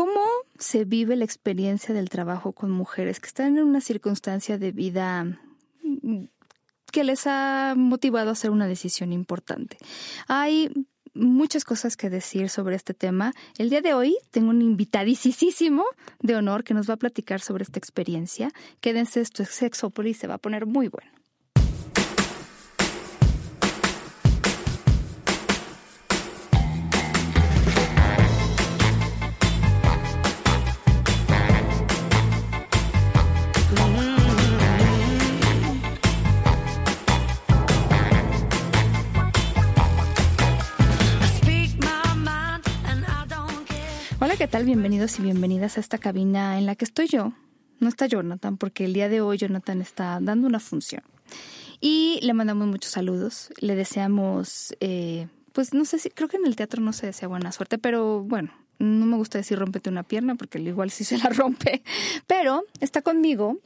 ¿Cómo se vive la experiencia del trabajo con mujeres que están en una circunstancia de vida mm, que les ha motivado a hacer una decisión importante? Hay muchas cosas que decir sobre este tema. El día de hoy tengo un invitadísimo de honor que nos va a platicar sobre esta experiencia. Quédense, esto es Sexópolis, se va a poner muy bueno. Bienvenidos y bienvenidas a esta cabina en la que estoy yo. No está Jonathan, porque el día de hoy Jonathan está dando una función. Y le mandamos muchos saludos. Le deseamos, eh, pues no sé si, creo que en el teatro no se desea buena suerte, pero bueno, no me gusta decir rómpete una pierna, porque igual sí se la rompe. Pero está conmigo,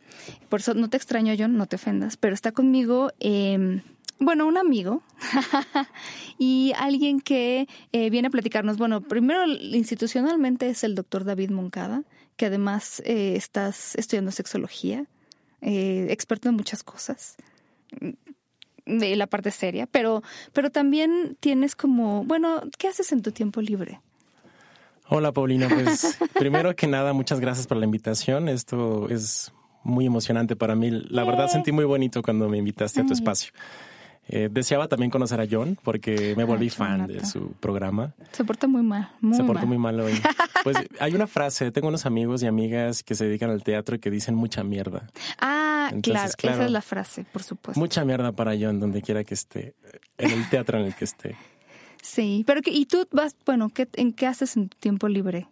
por eso no te extraño, John, no te ofendas, pero está conmigo. Eh, bueno, un amigo y alguien que eh, viene a platicarnos. Bueno, primero institucionalmente es el doctor David Moncada, que además eh, estás estudiando sexología, eh, experto en muchas cosas, mm, de la parte seria, pero, pero también tienes como, bueno, ¿qué haces en tu tiempo libre? Hola Paulina, pues primero que nada, muchas gracias por la invitación. Esto es muy emocionante para mí. La verdad sentí muy bonito cuando me invitaste a tu espacio. Eh, deseaba también conocer a John porque me volví fan de su programa. Se porta muy mal. se porta muy mal hoy. Pues hay una frase, tengo unos amigos y amigas que se dedican al teatro y que dicen mucha mierda. Ah, claro, esa es la frase, por supuesto. Mucha mierda para John, donde quiera que esté, en el teatro en el que esté. Sí, pero ¿y tú vas, bueno, ¿qué, en qué haces en tu tiempo libre?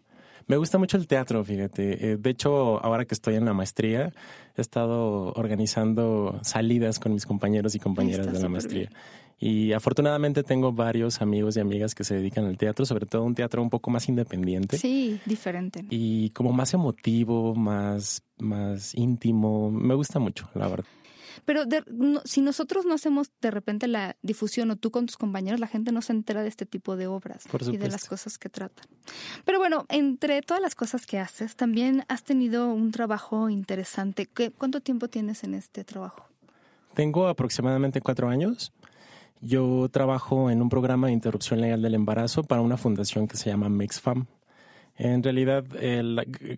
Me gusta mucho el teatro, fíjate. Eh, de hecho, ahora que estoy en la maestría, he estado organizando salidas con mis compañeros y compañeras de la maestría. Y afortunadamente tengo varios amigos y amigas que se dedican al teatro, sobre todo un teatro un poco más independiente. Sí, diferente. Y como más emotivo, más, más íntimo. Me gusta mucho, la verdad. Pero si nosotros no hacemos de repente la difusión o tú con tus compañeros, la gente no se entera de este tipo de obras y de las cosas que tratan. Pero bueno, entre todas las cosas que haces, también has tenido un trabajo interesante. ¿Cuánto tiempo tienes en este trabajo? Tengo aproximadamente cuatro años. Yo trabajo en un programa de interrupción legal del embarazo para una fundación que se llama MixFam. En realidad,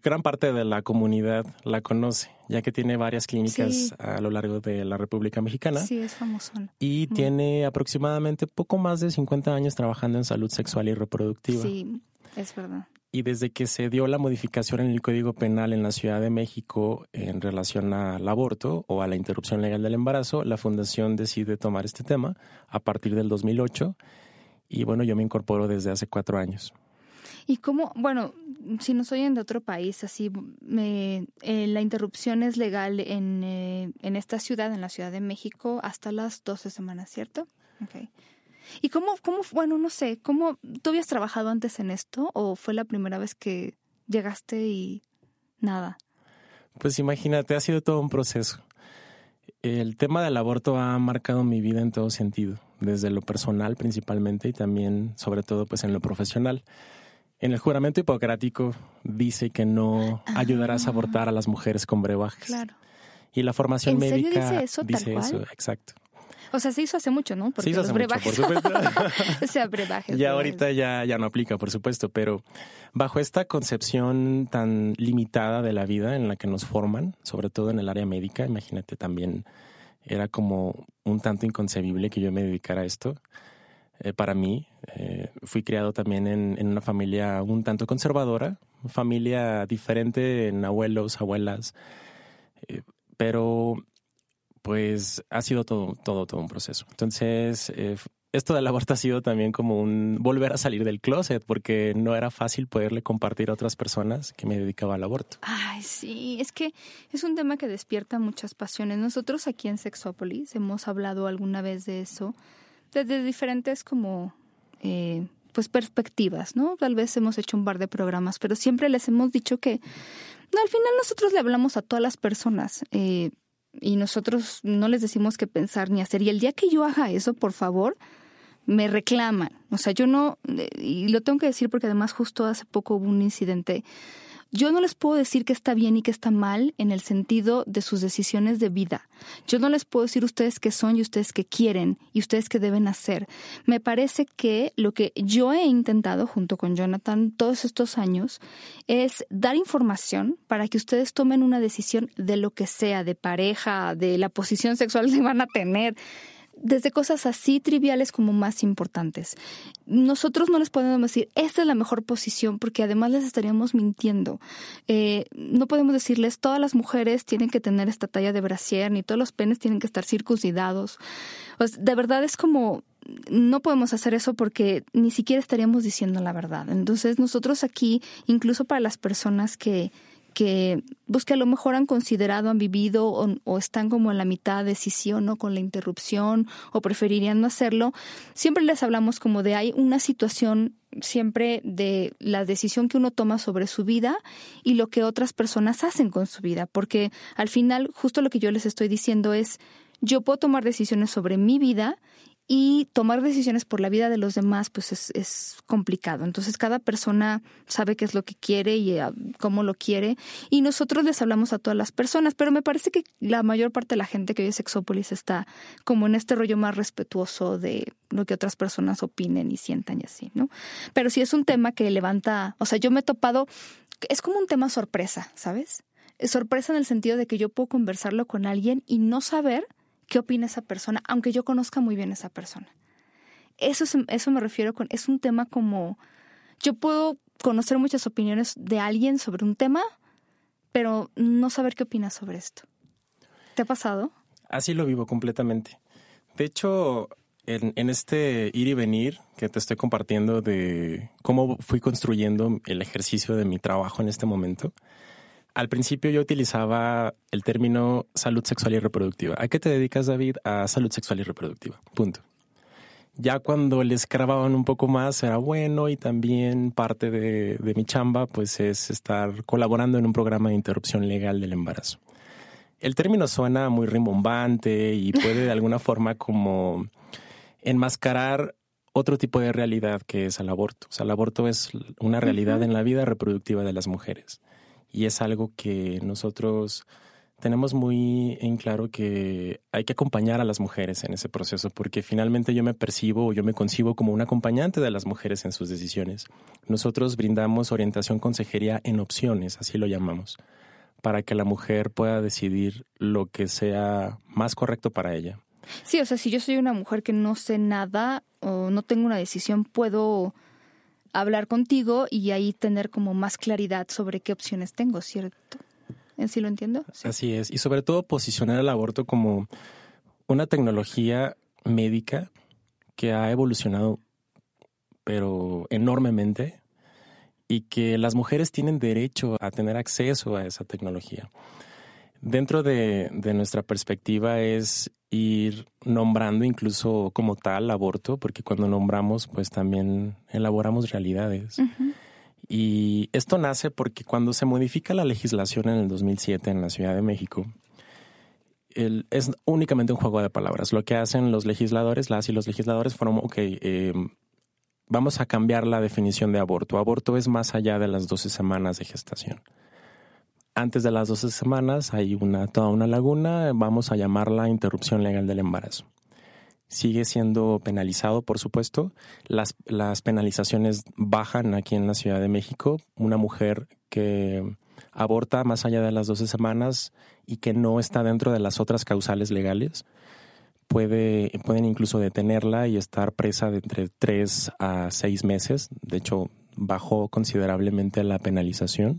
gran parte de la comunidad la conoce, ya que tiene varias clínicas a lo largo de la República Mexicana. Sí, es famoso. Y tiene aproximadamente poco más de 50 años trabajando en salud sexual y reproductiva. Sí, es verdad. Y desde que se dio la modificación en el Código Penal en la Ciudad de México en relación al aborto o a la interrupción legal del embarazo, la Fundación decide tomar este tema a partir del 2008. Y bueno, yo me incorporo desde hace cuatro años. Y cómo, bueno, si nos oyen de otro país, así, me, eh, la interrupción es legal en, eh, en esta ciudad, en la Ciudad de México, hasta las 12 semanas, ¿cierto? Okay. ¿Y cómo, cómo, bueno, no sé, cómo, ¿tú habías trabajado antes en esto o fue la primera vez que llegaste y nada? Pues imagínate, ha sido todo un proceso. El tema del aborto ha marcado mi vida en todo sentido, desde lo personal principalmente y también, sobre todo, pues en lo profesional. En el juramento hipocrático dice que no ah. ayudarás a abortar a las mujeres con brebajes. Claro. Y la formación médica dice eso, dice eso, exacto. O sea, se hizo hace mucho, ¿no? Porque se hizo hace mucho, por supuesto. o sea, brebajes. Ya ahorita ya, ya no aplica, por supuesto, pero bajo esta concepción tan limitada de la vida en la que nos forman, sobre todo en el área médica, imagínate también, era como un tanto inconcebible que yo me dedicara a esto. Eh, para mí. Eh, fui criado también en, una familia un tanto conservadora, familia diferente en abuelos, abuelas, eh, pero pues ha sido todo, todo, todo un proceso. Entonces, esto del aborto ha sido también como un volver a salir del closet, porque no era fácil poderle compartir a otras personas que me dedicaba al aborto. Ay, sí, es que es un tema que despierta muchas pasiones. Nosotros aquí en Sexópolis hemos hablado alguna vez de eso desde diferentes como eh, pues perspectivas, ¿no? Tal vez hemos hecho un par de programas, pero siempre les hemos dicho que no, al final nosotros le hablamos a todas las personas eh, y nosotros no les decimos qué pensar ni hacer. Y el día que yo haga eso, por favor, me reclaman. O sea, yo no, y lo tengo que decir porque además justo hace poco hubo un incidente yo no les puedo decir que está bien y que está mal en el sentido de sus decisiones de vida. Yo no les puedo decir ustedes qué son y ustedes qué quieren y ustedes qué deben hacer. Me parece que lo que yo he intentado junto con Jonathan todos estos años es dar información para que ustedes tomen una decisión de lo que sea, de pareja, de la posición sexual que van a tener desde cosas así triviales como más importantes. Nosotros no les podemos decir, esta es la mejor posición, porque además les estaríamos mintiendo. Eh, no podemos decirles, todas las mujeres tienen que tener esta talla de brasier, ni todos los penes tienen que estar circuncidados. De verdad es como, no podemos hacer eso porque ni siquiera estaríamos diciendo la verdad. Entonces nosotros aquí, incluso para las personas que que, pues que a lo mejor han considerado, han vivido o, están como en la mitad de decisión, ¿no? Con la interrupción o preferirían no hacerlo. Siempre les hablamos como de hay una situación siempre de la decisión que uno toma sobre su vida y lo que otras personas hacen con su vida, porque al final justo lo que yo les estoy diciendo es yo puedo tomar decisiones sobre mi vida y tomar decisiones por la vida de los demás pues es, es, complicado. Entonces cada persona sabe qué es lo que quiere y ah, cómo lo quiere y nosotros les hablamos a todas las personas, pero me parece que la mayor parte de la gente que vive Sexópolis está como en este rollo más respetuoso de lo que otras personas opinen y sientan y así, ¿no? Pero sí es un tema que levanta, o sea, yo me he topado, es como un tema sorpresa, ¿sabes? Es sorpresa en el sentido de que yo puedo conversarlo con alguien y no saber qué opina esa persona, aunque yo conozca muy bien a esa persona. Eso, es, eso me refiero con, es un tema como, yo puedo conocer muchas opiniones de alguien sobre un tema, pero no saber qué opina sobre esto. ¿Te ha pasado? Así lo vivo completamente. De hecho, en, en, este ir y venir que te estoy compartiendo de cómo fui construyendo el ejercicio de mi trabajo en este momento, al principio yo utilizaba el término salud sexual y reproductiva. ¿A qué te dedicas, David? A salud sexual y reproductiva. Punto. Ya cuando les grababan un poco más era bueno y también parte de, de mi chamba pues es estar colaborando en un programa de interrupción legal del embarazo. El término suena muy rimbombante y puede de alguna forma como enmascarar otro tipo de realidad que es el aborto. O sea, el aborto es una realidad en la vida reproductiva de las mujeres y es algo que nosotros tenemos muy en claro que hay que acompañar a las mujeres en ese proceso, porque finalmente yo me percibo o yo me concibo como un acompañante de las mujeres en sus decisiones. Nosotros brindamos orientación consejería en opciones, así lo llamamos, para que la mujer pueda decidir lo que sea más correcto para ella. Sí, o sea, si yo soy una mujer que no sé nada o no tengo una decisión, puedo hablar contigo y ahí tener como más claridad sobre qué opciones tengo, ¿cierto? ¿Sí lo entiendo? Así es. Y sobre todo posicionar el aborto como una tecnología médica que ha evolucionado, pero enormemente, y que las mujeres tienen derecho a tener acceso a esa tecnología. Dentro de, de nuestra perspectiva es ir nombrando incluso como tal aborto, porque cuando nombramos, pues también elaboramos realidades. Y esto nace porque cuando se modifica la legislación en el 2007 en la Ciudad de México, es únicamente un juego de palabras. Lo que hacen los legisladores, las y los legisladores fueron, ok, em, vamos a cambiar la definición de aborto. Aborto es más allá de las 12 semanas de gestación antes de las 12 semanas hay una, toda una laguna, vamos a llamarla interrupción legal del embarazo. Sigue siendo penalizado, por supuesto. Las, las penalizaciones bajan aquí en la Ciudad de México. Una mujer que aborta más allá de las 12 semanas y que no está dentro de las otras causales legales, puede, pueden incluso detenerla y estar presa de entre 3 a 6 meses. De hecho, bajó considerablemente la penalización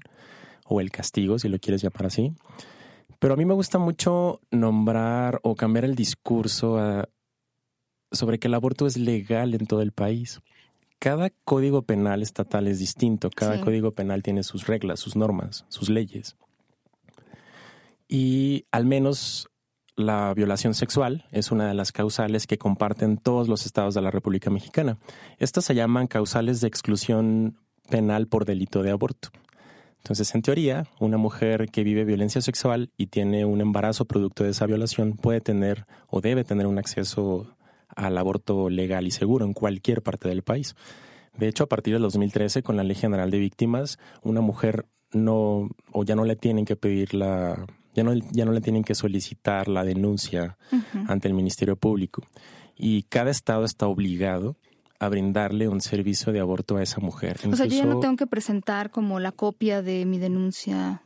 o el castigo, si lo quieres llamar así. Pero a mí me gusta mucho nombrar o cambiar el discurso sobre que el aborto es legal en todo el país. Cada código penal estatal es distinto, cada código penal tiene sus reglas, sus normas, sus leyes. Y al menos la violación sexual es una de las causales que comparten todos los estados de la República Mexicana. Estas se llaman causales de exclusión penal por delito de aborto. Entonces, en teoría, una mujer que vive violencia sexual y tiene un embarazo producto de esa violación puede tener o debe tener un acceso al aborto legal y seguro en cualquier parte del país. De hecho, a partir del 2013, con la Ley General de Víctimas, una mujer no, o ya no le tienen que pedir la, ya no, ya no le tienen que solicitar la denuncia ante el Ministerio Público. Y cada estado está obligado a brindarle un servicio de aborto a esa mujer. o sea, yo ya no tengo que presentar como la copia de mi denuncia.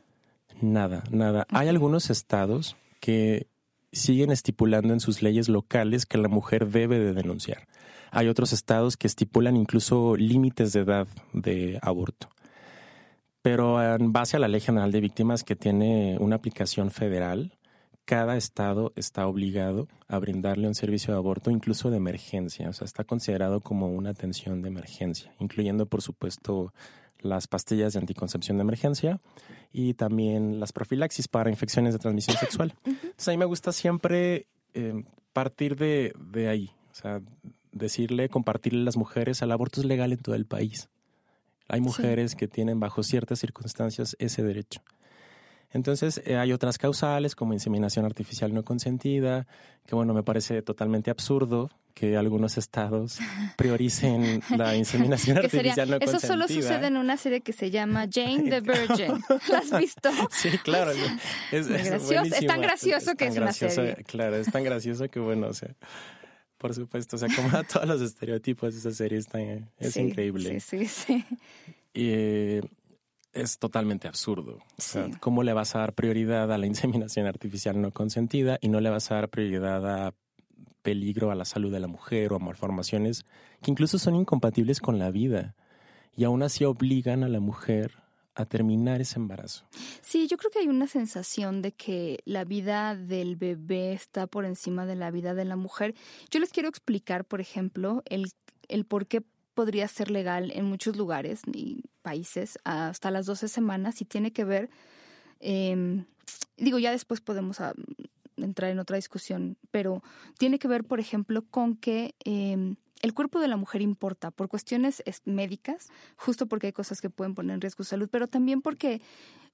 Nada, nada. Hay algunos estados que siguen estipulando en sus leyes locales que la mujer debe de denunciar. Hay otros estados que estipulan incluso límites de edad de aborto. Pero en base a la Ley General de Víctimas que tiene una aplicación federal, cada estado está obligado a brindarle un servicio de aborto, incluso de emergencia. O sea, está considerado como una atención de emergencia, incluyendo, por supuesto, las pastillas de anticoncepción de emergencia y también las profilaxis para infecciones de transmisión sexual. Entonces, a mí me gusta siempre eh, partir de, de ahí. O sea, decirle, compartirle a las mujeres, el aborto es legal en todo el país. Hay mujeres que tienen bajo ciertas circunstancias ese derecho. Entonces eh, hay otras causales como inseminación artificial no consentida, que bueno, me parece totalmente absurdo que algunos estados prioricen la inseminación artificial no consentida. Eso solo sucede en una serie que se llama Jane the Virgin. ¿La has visto? Sí, claro. Es, es, tan gracioso que es, una serie. Claro, es tan gracioso que bueno, o sea, por supuesto, o sea, como a todos los estereotipos de esa serie está, es increíble. Sí, sí, sí. Y es totalmente absurdo. ¿Cómo le vas a dar prioridad a la inseminación artificial no consentida y no le vas a dar prioridad a peligro a la salud de la mujer o a malformaciones que incluso son incompatibles con la vida y aún así obligan a la mujer a terminar ese embarazo. Sí, yo creo que hay una sensación de que la vida del bebé está por encima de la vida de la mujer. Yo les quiero explicar, por ejemplo, el, el por qué podría ser legal en muchos lugares y países hasta las 12 semanas y tiene que ver, em, digo, ya después podemos ah, entrar en otra discusión, pero tiene que ver, por ejemplo, con que em, el cuerpo de la mujer importa por cuestiones médicas, justo porque hay cosas que pueden poner en riesgo su salud, pero también porque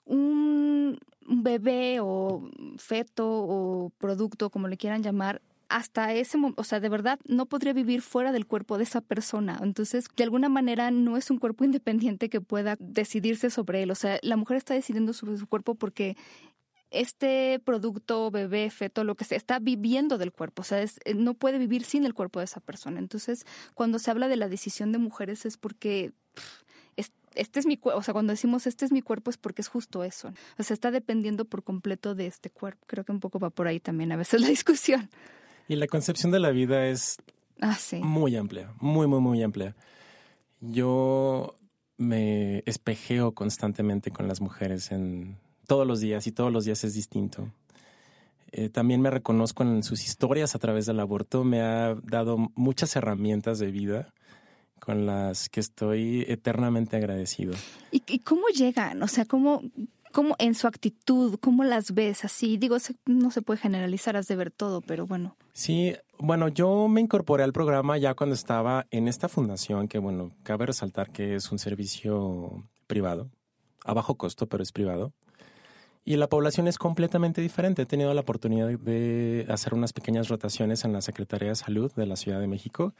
un bebé o feto o producto, como le quieran llamar, hasta ese momento, o sea, de verdad no podría vivir fuera del cuerpo de esa persona. Entonces, de alguna manera no es un cuerpo independiente que pueda decidirse sobre él. O sea, la mujer está decidiendo sobre su cuerpo porque este producto, bebé, feto, lo que sea, está viviendo del cuerpo, o sea, eh, no puede vivir sin el cuerpo de esa persona. Entonces, cuando se habla de la decisión de mujeres es porque este es mi cuerpo, o sea, cuando decimos este es mi cuerpo es porque es justo eso. O sea, está dependiendo por completo de este cuerpo. Creo que un poco va por ahí también a veces la discusión. Y la concepción de la vida es ah, muy amplia, muy, muy, muy amplia. Yo me espejeo constantemente con las mujeres en todos los días y todos los días es distinto. Eh, también me reconozco en sus historias a través del aborto. Me ha dado muchas herramientas de vida con las que estoy eternamente agradecido. ¿Y, y cómo llegan? O sea, ¿cómo, ¿Cómo en su actitud, cómo las ves así? Digo, no se puede generalizar, has de ver todo, pero bueno. Sí, bueno, yo me incorporé al programa ya cuando estaba en esta fundación, que bueno, cabe resaltar que es un servicio privado, a bajo costo, pero es privado. Y la población es completamente diferente. He tenido la oportunidad de hacer unas pequeñas rotaciones en la Secretaría de Salud de la Ciudad de México.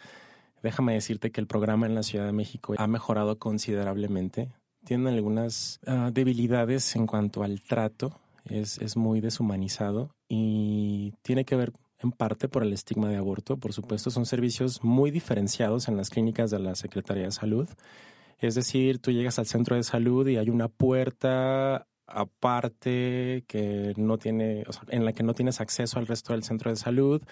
Déjame decirte que el programa en la Ciudad de México ha mejorado considerablemente tienen algunas ah, debilidades en cuanto al trato, es, es muy deshumanizado y tiene que ver en parte por el estigma de aborto. Por supuesto, son servicios muy diferenciados en las clínicas de la Secretaría de Salud. Es decir, tú llegas al centro de salud y hay una puerta aparte que no tiene, en la que no tienes acceso al resto del centro de salud.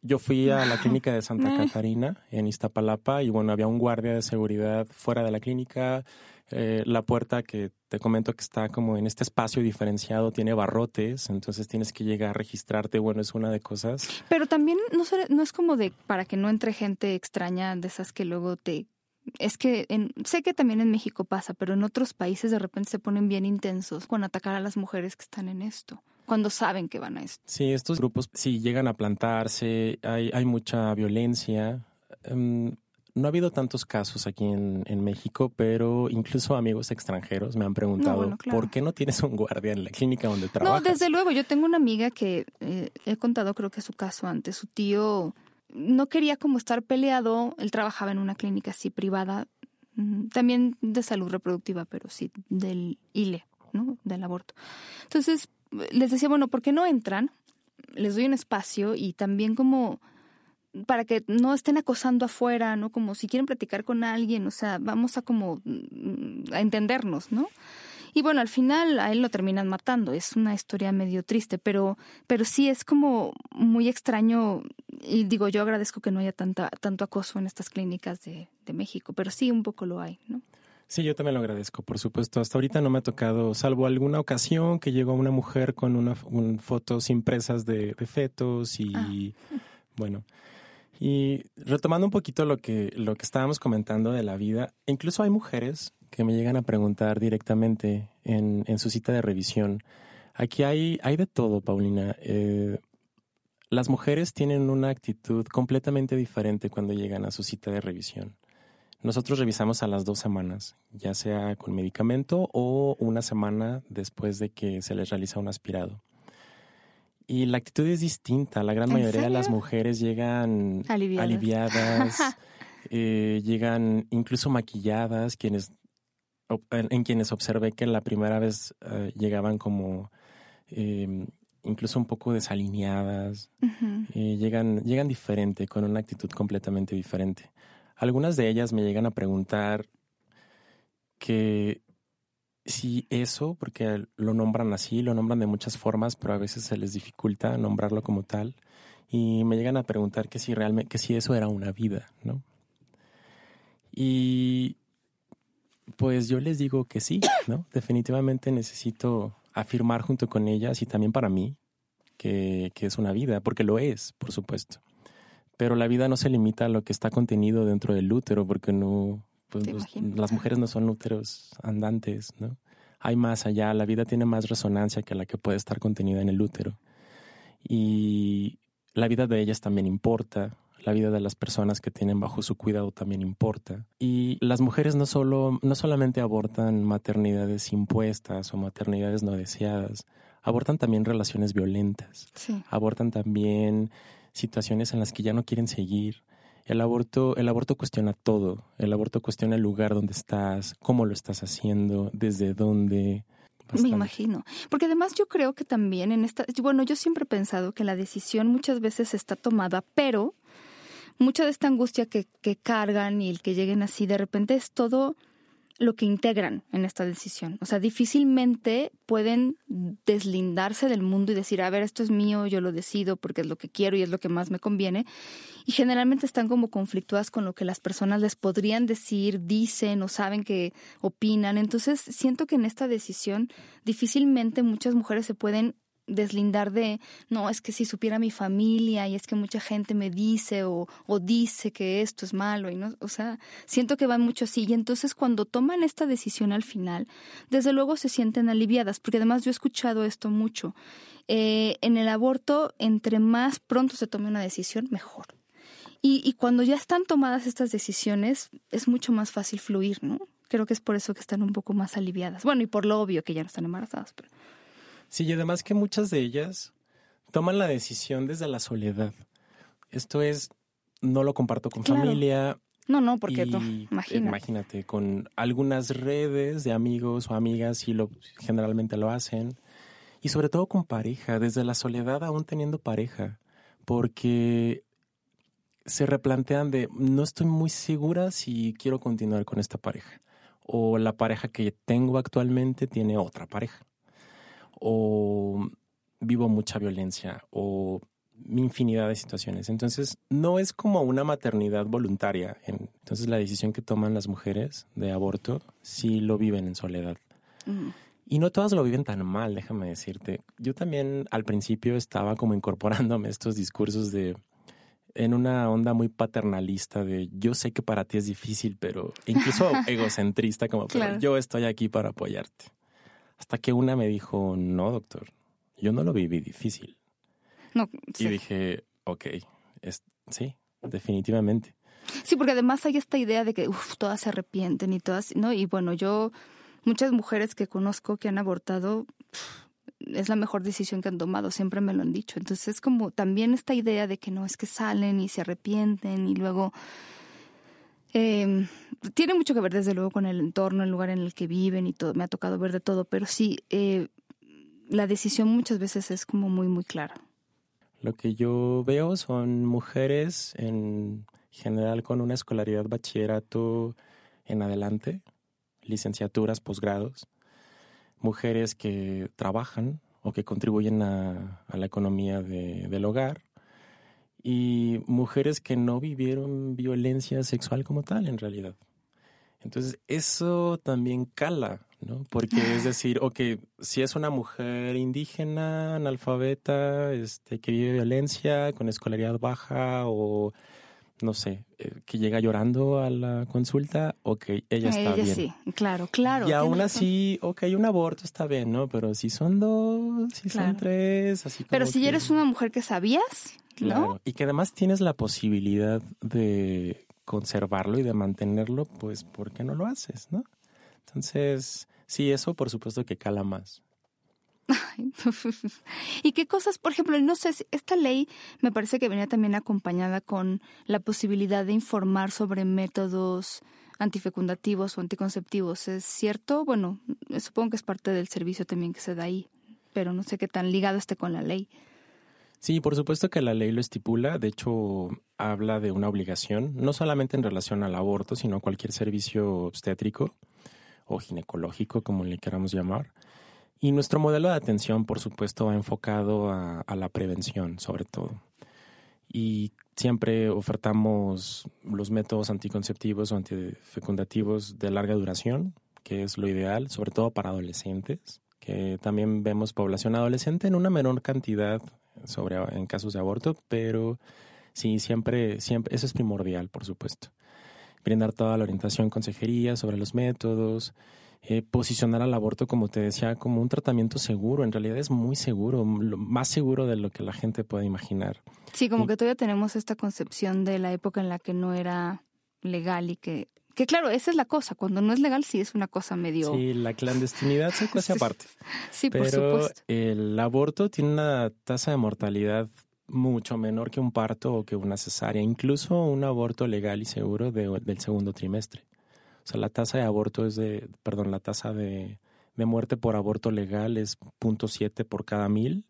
Yo fui a la clínica de Santa Catarina en Iztapalapa y bueno, había un guardia de seguridad fuera de la clínica eh, la puerta que te comento que está como en este espacio diferenciado tiene barrotes, entonces tienes que llegar a registrarte, bueno, es una de cosas. Pero también no, no es como de para que no entre gente extraña de esas que luego te... Es que sé que también en México pasa, pero en otros países de repente se ponen bien intensos con atacar a las mujeres que están en esto cuando saben que van a esto. Sí, estos grupos sí llegan a plantarse, hay, hay mucha violencia. Em, no ha habido tantos casos aquí en, México, pero incluso amigos extranjeros me han preguntado, ¿por qué no tienes un guardia en la clínica donde trabajas? No, desde luego. Yo tengo una amiga que eh, he contado creo que su caso antes. Su tío no quería como estar peleado. Él trabajaba en una clínica así privada, mm, también de salud reproductiva, pero sí del ILE, ¿no? Del aborto. Entonces les decía, bueno, ¿por qué no entran? Les doy un espacio y también como para que no estén acosando afuera, ¿no? Como si quieren platicar con alguien, o sea, vamos a como mm, a entendernos, ¿no? Y bueno, al final a él lo terminan matando. Es una historia medio triste, pero, pero sí es como muy extraño. Y digo, yo agradezco que no haya tanta, tanto acoso en estas clínicas de, de México, pero sí un poco lo hay, ¿no? Sí, yo también lo agradezco, por supuesto. Hasta ahorita no me ha tocado, salvo alguna ocasión que llegó una mujer con una, fotos impresas de, fetos y ah. bueno. Y retomando un poquito lo que, lo que estábamos comentando de la vida, incluso hay mujeres que me llegan a preguntar directamente en, en su cita de revisión. Aquí hay, hay de todo, Paulina. Eh, las mujeres tienen una actitud completamente diferente cuando llegan a su cita de revisión. Nosotros revisamos a las dos semanas, ya sea con medicamento o una semana después de que se les realiza un aspirado. Y la actitud es distinta. La gran mayoría de las mujeres llegan aliviadas, eh, llegan incluso maquilladas, quienes en, quienes observé que la primera vez eh, llegaban como em, incluso un poco desalineadas, eh, llegan, llegan diferente, con una actitud completamente diferente. Algunas de ellas me llegan a preguntar que si eso, porque lo nombran así, lo nombran de muchas formas, pero a veces se les dificulta nombrarlo como tal, y me llegan a preguntar que si realmente, que si eso era una vida, ¿no? Y pues yo les digo que sí, ¿no? Definitivamente necesito afirmar junto con ellas y también para mí que, es una vida, porque lo es, por supuesto. Pero la vida no se limita a lo que está contenido dentro del útero, porque no, pues las mujeres no son úteros andantes, ¿no? Hay más allá, la vida tiene más resonancia que la que puede estar contenida en el útero. Y la vida de ellas también importa, la vida de las personas que tienen bajo su cuidado también importa. Y las mujeres no, solo, no solamente abortan maternidades impuestas o maternidades no deseadas, abortan también relaciones violentas, abortan también situaciones en las que ya no quieren seguir. El aborto, el aborto cuestiona todo. El aborto cuestiona el lugar donde estás, cómo lo estás haciendo, desde dónde. Me imagino. Porque además yo creo que también en esta, bueno, yo siempre he pensado que la decisión muchas veces está tomada, pero mucha de esta angustia que, que cargan y el que lleguen así de repente es todo lo que integran en esta decisión. O sea, difícilmente pueden deslindarse del mundo y decir, a ver, esto es mío, yo lo decido porque es lo que quiero y es lo que más me conviene. Y generalmente están como conflictuadas con lo que las personas les podrían decir, dicen o saben que opinan. Entonces, siento que en esta decisión difícilmente muchas mujeres se pueden deslindar de, no, es que si supiera mi familia y es que mucha gente me dice o, o dice que esto es malo y no, o sea, siento que van mucho así y entonces cuando toman esta decisión al final, desde luego se sienten aliviadas, porque además yo he escuchado esto mucho. Eh, en el aborto, entre más pronto se tome una decisión, mejor. Y, y cuando ya están tomadas estas decisiones, es mucho más fácil fluir, ¿no? Creo que es por eso que están un poco más aliviadas. Bueno, y por lo obvio que ya no están embarazadas, pero... Sí, y además que muchas de ellas toman la decisión desde la soledad. Esto es, no lo comparto con familia. No, no, porque no, imagínate. imagínate. con algunas redes de amigos o amigas y lo generalmente lo hacen. Y sobre todo con pareja, desde la soledad aún teniendo pareja, porque se replantean de no estoy muy segura si quiero continuar con esta pareja o la pareja que tengo actualmente tiene otra pareja o vivo mucha violencia o infinidad de situaciones. Entonces, no es como una maternidad voluntaria. Entonces, la decisión que toman las mujeres de aborto sí lo viven en soledad. Y no todas lo viven tan mal, déjame decirte. Yo también al principio estaba como incorporándome estos discursos de en una onda muy paternalista de yo sé que para ti es difícil, pero incluso egocentrista como, pero yo estoy aquí para apoyarte. Hasta que una me dijo, no, doctor, yo no lo viví difícil. No, Y dije, ok, sí, definitivamente. Sí, porque además hay esta idea de que uf, todas se arrepienten y todas, ¿no? Y bueno, yo, muchas mujeres que conozco que han abortado, es la mejor decisión que han tomado, siempre me lo han dicho. Entonces es como también esta idea de que no es que salen y se arrepienten y luego... Eh, tiene mucho que ver desde luego con el entorno, el lugar en el que viven y todo, me ha tocado ver de todo, pero sí, eh, la decisión muchas veces es como muy, muy clara. Lo que yo veo son mujeres en general con una escolaridad bachillerato en adelante, licenciaturas, posgrados, mujeres que trabajan o que contribuyen a, la economía del hogar y mujeres que no vivieron violencia sexual como tal en realidad. Entonces eso también cala, ¿no? Porque es decir, ok, si es una mujer indígena, analfabeta, este, que vive violencia, con escolaridad baja o no sé, eh, que llega llorando a la consulta, ok, ella está ella Sí, claro, claro. Y aún así, ok, un aborto está bien, ¿no? Pero si son dos, si son tres, así como Pero si eres una mujer que sabías, ¿no? Y que además tienes la posibilidad de conservarlo y de mantenerlo, pues, ¿por qué no lo haces, no? Entonces, sí, eso por supuesto que cala más. ¿Y qué cosas, por ejemplo, no sé, si esta ley me parece que venía también acompañada con la posibilidad de informar sobre métodos antifecundativos o anticonceptivos. ¿Es cierto? Bueno, supongo que es parte del servicio también que se da ahí, pero no sé qué tan ligado esté con la ley. Sí, por supuesto que la ley lo estipula. De hecho, habla de una obligación, no solamente en relación al aborto, sino a cualquier servicio obstétrico o ginecológico, como le queramos llamar y nuestro modelo de atención, por supuesto, va enfocado a, la prevención, sobre todo. Y siempre ofertamos los métodos anticonceptivos o antifecundativos de larga duración, que es lo ideal, sobre todo para adolescentes, que también vemos población adolescente en una menor cantidad sobre, en casos de aborto, pero sí, siempre, siempre, eso es primordial, por supuesto. Brindar toda la orientación, consejería sobre los métodos, eh, posicionar al aborto, como te decía, como un tratamiento seguro. En realidad es muy seguro, más seguro de lo que la gente puede imaginar. Sí, como que todavía tenemos esta concepción de la época en la que no era legal y que que claro, esa es la cosa. Cuando no es legal, sí es una cosa medio. Sí, la clandestinidad se cuece aparte. Sí, por supuesto. El aborto tiene una tasa de mortalidad mucho menor que un parto o que una cesárea, incluso un aborto legal y seguro del segundo trimestre. O sea, la tasa de aborto es de, perdón, la tasa de, muerte por aborto legal es 0.7 por cada mil,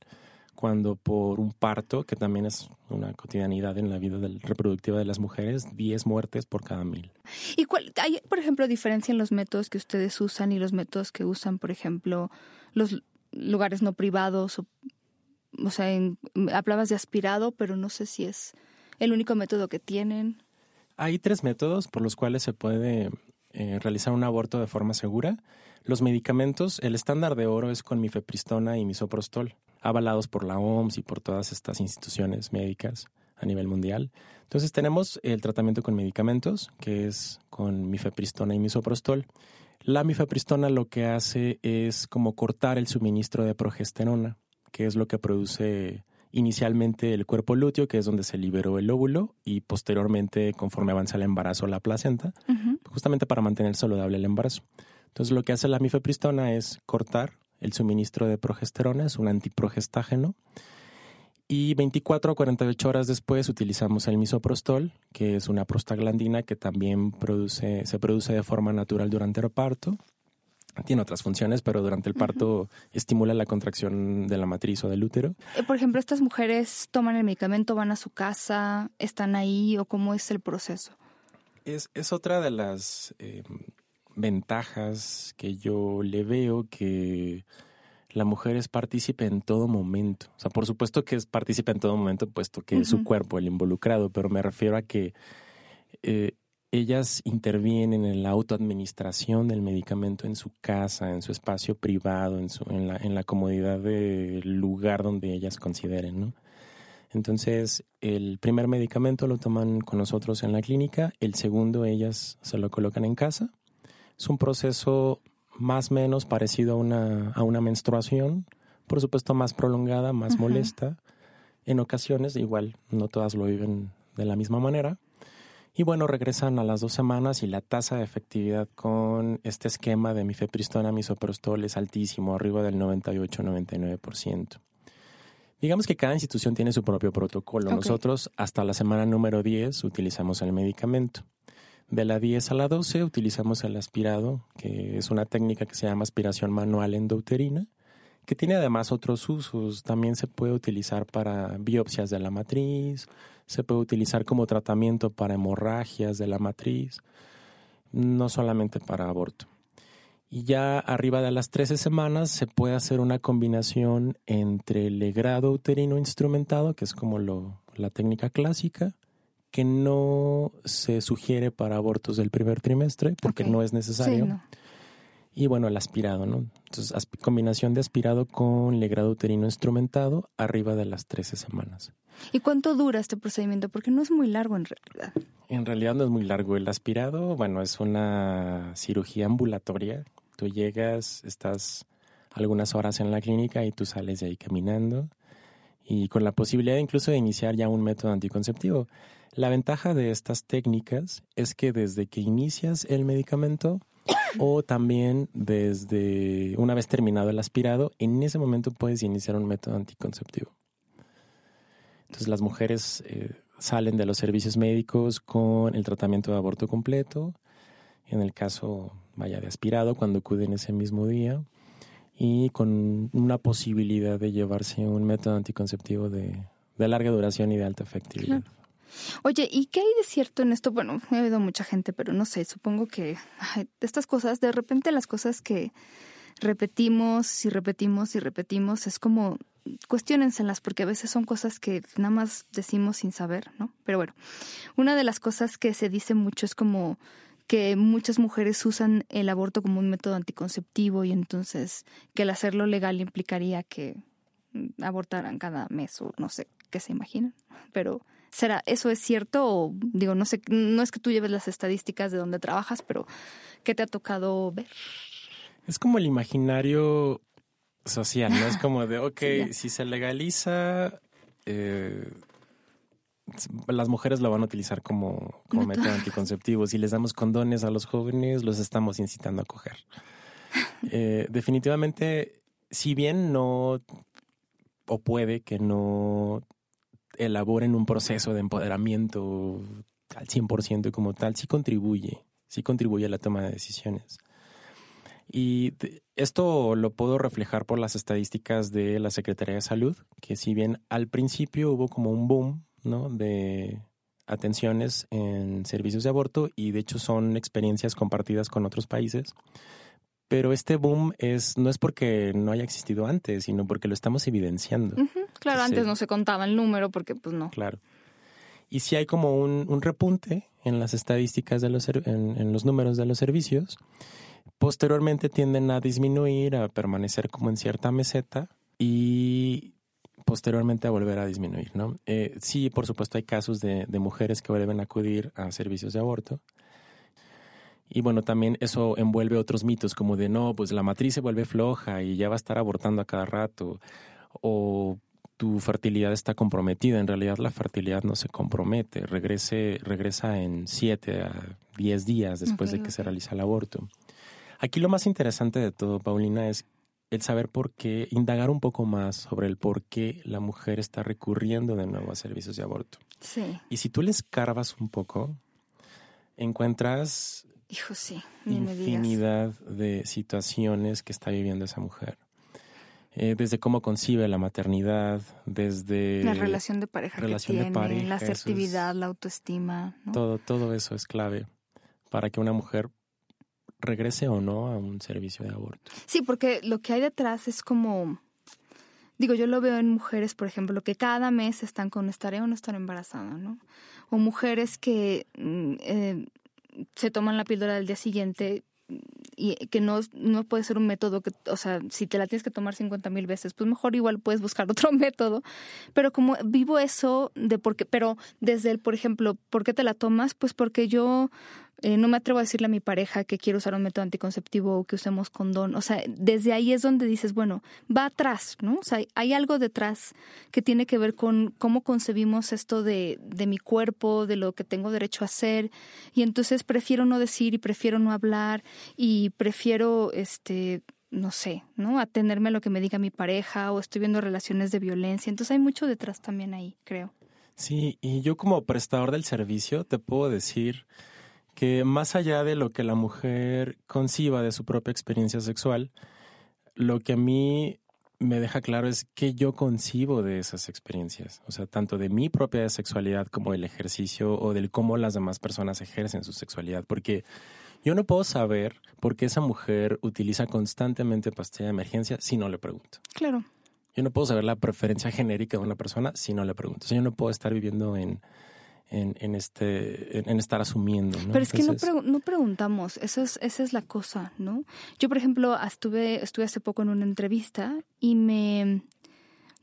cuando por un parto, que también es una cotidianidad en la vida reproductiva de las mujeres, 10 muertes por cada mil. ¿Y cuál, hay, por ejemplo, diferencia en los métodos que ustedes usan y los métodos que usan, por ejemplo, los lugares no privados? O, o sea, hablabas de aspirado, pero no sé si es el único método que tienen. Hay tres métodos por los cuales se puede eh, realizar un aborto de forma segura. Los medicamentos, el estándar de oro es con mifepristona y misoprostol, avalados por la OMS y por todas estas instituciones médicas a nivel mundial. Entonces tenemos el tratamiento con medicamentos, que es con mifepristona y misoprostol. La mifepristona lo que hace es como cortar el suministro de progesterona, que es lo que produce inicialmente el cuerpo lúteo, que es donde se liberó el óvulo, y posteriormente, conforme avanza el embarazo, la placenta, justamente para mantener saludable el embarazo. Entonces, lo que hace la mifepristona es cortar el suministro de progesterona, es un antiprogestágeno, y 24 a 48 horas después utilizamos el misoprostol, que es una prostaglandina que también produce, se produce de forma natural durante el parto tiene otras funciones, pero durante el parto estimula la contracción de la matriz o del útero. Eh, por ejemplo, estas mujeres toman el medicamento, van a su casa, están ahí o cómo es el proceso. Es, es otra de las em, ventajas que yo le veo que la mujer es partícipe en todo momento. O sea, por supuesto que es partícipe en todo momento, puesto que es su cuerpo el involucrado, pero me refiero a que eh, ellas intervienen en la autoadministración del medicamento en su casa, en su espacio privado, en, su, en, la, en la comodidad del lugar donde ellas consideren, ¿no? Entonces, el primer medicamento lo toman con nosotros en la clínica, el segundo ellas se lo colocan en casa. Es un proceso más o menos parecido a una, a una menstruación, por supuesto más prolongada, más molesta. En ocasiones, igual, no todas lo viven de la misma manera Y bueno, regresan a las dos semanas y la tasa de efectividad con este esquema de mifepristona, misoprostol es altísimo, arriba del 98-99%. Digamos que cada institución tiene su propio protocolo. Nosotros hasta la semana número 10 utilizamos el medicamento. De la 10 a la 12 utilizamos el aspirado, que es una técnica que se llama aspiración manual endouterina, que tiene además otros usos. También se puede utilizar para biopsias de la matriz, se puede utilizar como tratamiento para hemorragias de la matriz, no solamente para aborto. Y ya arriba de las 13 semanas se puede hacer una combinación entre el legrado uterino instrumentado, que es como lo, la técnica clásica, que no se sugiere para abortos del primer trimestre porque no es necesario. Y bueno, el aspirado, ¿no? Entonces, combinación de aspirado con legrado uterino instrumentado arriba de las 13 semanas. ¿Y cuánto dura este procedimiento? Porque no es muy largo en realidad. En realidad no es muy largo. El aspirado, bueno, es una cirugía ambulatoria. Tú llegas, estás algunas horas en la clínica y tú sales de ahí caminando y con la posibilidad incluso de iniciar ya un método anticonceptivo. La ventaja de estas técnicas es que desde que inicias el medicamento o también desde una vez terminado el aspirado, en ese momento puedes iniciar un método anticonceptivo. Entonces las mujeres eh, salen de los servicios médicos con el tratamiento de aborto completo, en el caso vaya de aspirado, cuando acuden ese mismo día, y con una posibilidad de llevarse un método anticonceptivo de, larga duración y de alta efectividad. Oye, ¿y qué hay de cierto en esto? Bueno, he oído mucha gente, pero no sé, supongo que estas cosas, de repente las cosas que repetimos y repetimos y repetimos, es como cuestionenselas porque a veces son cosas que nada más decimos sin saber, ¿no? Pero bueno, una de las cosas que se dice mucho es como que muchas mujeres usan el aborto como un método anticonceptivo y entonces que el hacerlo legal implicaría que mm, abortaran cada mes o no sé qué se imaginan, pero ¿será eso es cierto o digo no sé, no es que tú lleves las estadísticas de donde trabajas, pero ¿qué te ha tocado ver? Es como el imaginario social, ¿no? Es como de, ok, si se legaliza, eh, las mujeres lo van a utilizar como, como método anticonceptivo. Si les damos condones a los jóvenes, los estamos incitando a coger. Eh, definitivamente, si bien no, o puede que no elaboren un proceso de empoderamiento al 100% y como tal, sí contribuye, sí contribuye a la toma de decisiones. Y esto lo puedo reflejar por las estadísticas de la Secretaría de Salud, que si bien al principio hubo como un boom ¿no? de atenciones en servicios de aborto y de hecho son experiencias compartidas con otros países, pero este boom es no es porque no haya existido antes, sino porque lo estamos evidenciando. Claro, antes no se contaba el número porque pues no. Claro. Y si hay como un, repunte en las estadísticas de los en los números de los servicios Posteriormente tienden a disminuir, a permanecer como en cierta meseta y posteriormente a volver a disminuir, ¿no? Eh, sí, por supuesto, hay casos de, mujeres que vuelven a acudir a servicios de aborto. Y bueno, también eso envuelve otros mitos como de no, pues la matriz se vuelve floja y ya va a estar abortando a cada rato. O tu fertilidad está comprometida. En realidad la fertilidad no se compromete. Regrese, regresa en 7 a 10 días después de que se realiza el aborto. Aquí lo más interesante de todo, Paulina, es el saber por qué, indagar un poco más sobre el por qué la mujer está recurriendo de nuevo a servicios de aborto. Sí. Y si tú le escarbas un poco, encuentras Hijo, sí, infinidad de situaciones que está viviendo esa mujer. Eh, desde cómo concibe la maternidad, desde la relación de pareja relación que tiene, la asertividad, la autoestima. Todo, todo eso es clave para que una mujer regrese o no a un servicio de aborto. Sí, porque lo que hay detrás es como, digo, yo lo veo en mujeres, por ejemplo, que cada mes están con estaré o no estar embarazada, ¿no? O mujeres que mm, eh, se toman la píldora del día siguiente y que no, no puede ser un método que, o sea, si te la tienes que tomar 50 mil veces, pues mejor igual puedes buscar otro método. Pero como vivo eso de por qué, pero desde el, por ejemplo, ¿por qué te la tomas? Pues porque yo eh, no me atrevo a decirle a mi pareja que quiero usar un método anticonceptivo o que usemos condón. O sea, desde ahí es donde dices, bueno, va atrás, ¿no? O sea, hay algo detrás que tiene que ver con cómo concebimos esto de, de mi cuerpo, de lo que tengo derecho a hacer. Y entonces prefiero no decir y prefiero no hablar y prefiero, este, no sé, ¿no? Atenerme a lo que me diga mi pareja o estoy viendo relaciones de violencia. Entonces hay mucho detrás también ahí, creo. Sí, y yo como prestador del servicio te puedo decir que más allá de lo que la mujer conciba de su propia experiencia sexual, lo que a mí me deja claro es que yo concibo de esas experiencias, o sea, tanto de mi propia sexualidad como del ejercicio o del cómo las demás personas ejercen su sexualidad, porque yo no puedo saber por qué esa mujer utiliza constantemente pastilla de emergencia si no le pregunto. Claro. Yo no puedo saber la preferencia genérica de una persona si no le pregunto. O sea, yo no puedo estar viviendo en, en, este, en, estar asumiendo. ¿no? Pero es que no, no, preguntamos, eso es, esa es la cosa, ¿no? Yo, por ejemplo, estuve, estuve hace poco en una entrevista y me,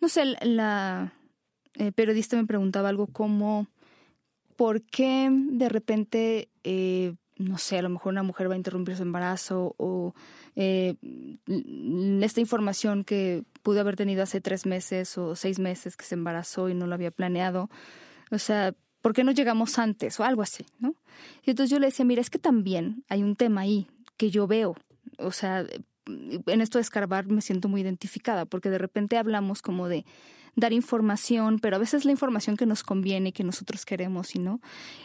no sé, la eh, periodista me preguntaba algo como, ¿por qué de repente, eh, no sé, a lo mejor una mujer va a interrumpir su embarazo o eh, esta información que pudo haber tenido hace tres meses o seis meses que se embarazó y no lo había planeado? O sea, ¿por qué no llegamos antes? O algo así, ¿no? Y entonces yo le decía, mira, es que también hay un tema ahí que yo veo, o sea, en esto de escarbar me siento muy identificada, porque de repente hablamos como de dar información, pero a veces la información que nos conviene, que nosotros queremos y no.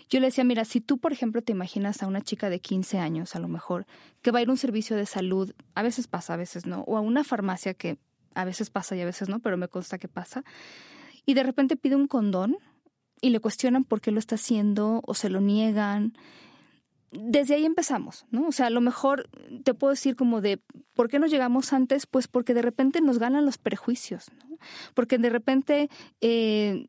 Yo le decía, mira, si tú, por ejemplo, te imaginas a una chica de 15 años, a lo mejor, que va a ir a un servicio de salud, a veces pasa, a veces no, o a una farmacia que a veces pasa y a veces no, pero me consta que pasa, y de repente pide un condón, y le cuestionan por qué lo está haciendo o se lo niegan. Desde ahí empezamos, ¿no? O sea, a lo mejor te puedo decir como de, ¿por qué no llegamos antes? Pues porque de repente nos ganan los prejuicios, ¿no? Porque de repente eh,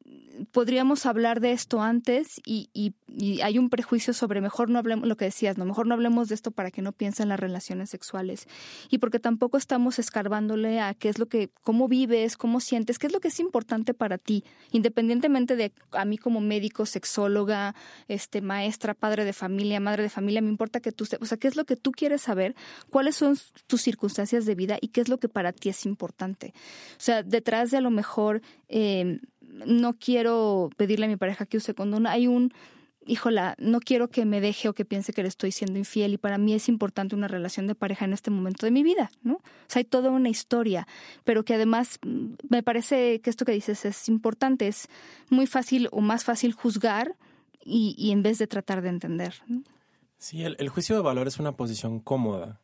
podríamos hablar de esto antes y, y, hay un prejuicio sobre mejor no hablemos, lo que decías, no, mejor no hablemos de esto para que no piensen las relaciones sexuales y porque tampoco estamos escarbándole a qué es lo que, cómo vives, cómo sientes, qué es lo que es importante para ti, independientemente de a mí como médico, sexóloga, este, maestra, padre de familia, madre de familia, me importa que tú, o sea, qué es lo que tú quieres saber, cuáles son tus circunstancias de vida y qué es lo que para ti es importante. O sea, detrás de a lo mejor eh, no quiero pedirle a mi pareja que use condón. Hay un, híjola, no quiero que me deje o que piense que le estoy siendo infiel y para mí es importante una relación de pareja en este momento de mi vida, ¿no? O sea, hay toda una historia, pero que además mm, me parece que esto que dices es importante, es muy fácil o más fácil juzgar y, en vez de tratar de entender. Sí, el juicio de valor es una posición cómoda.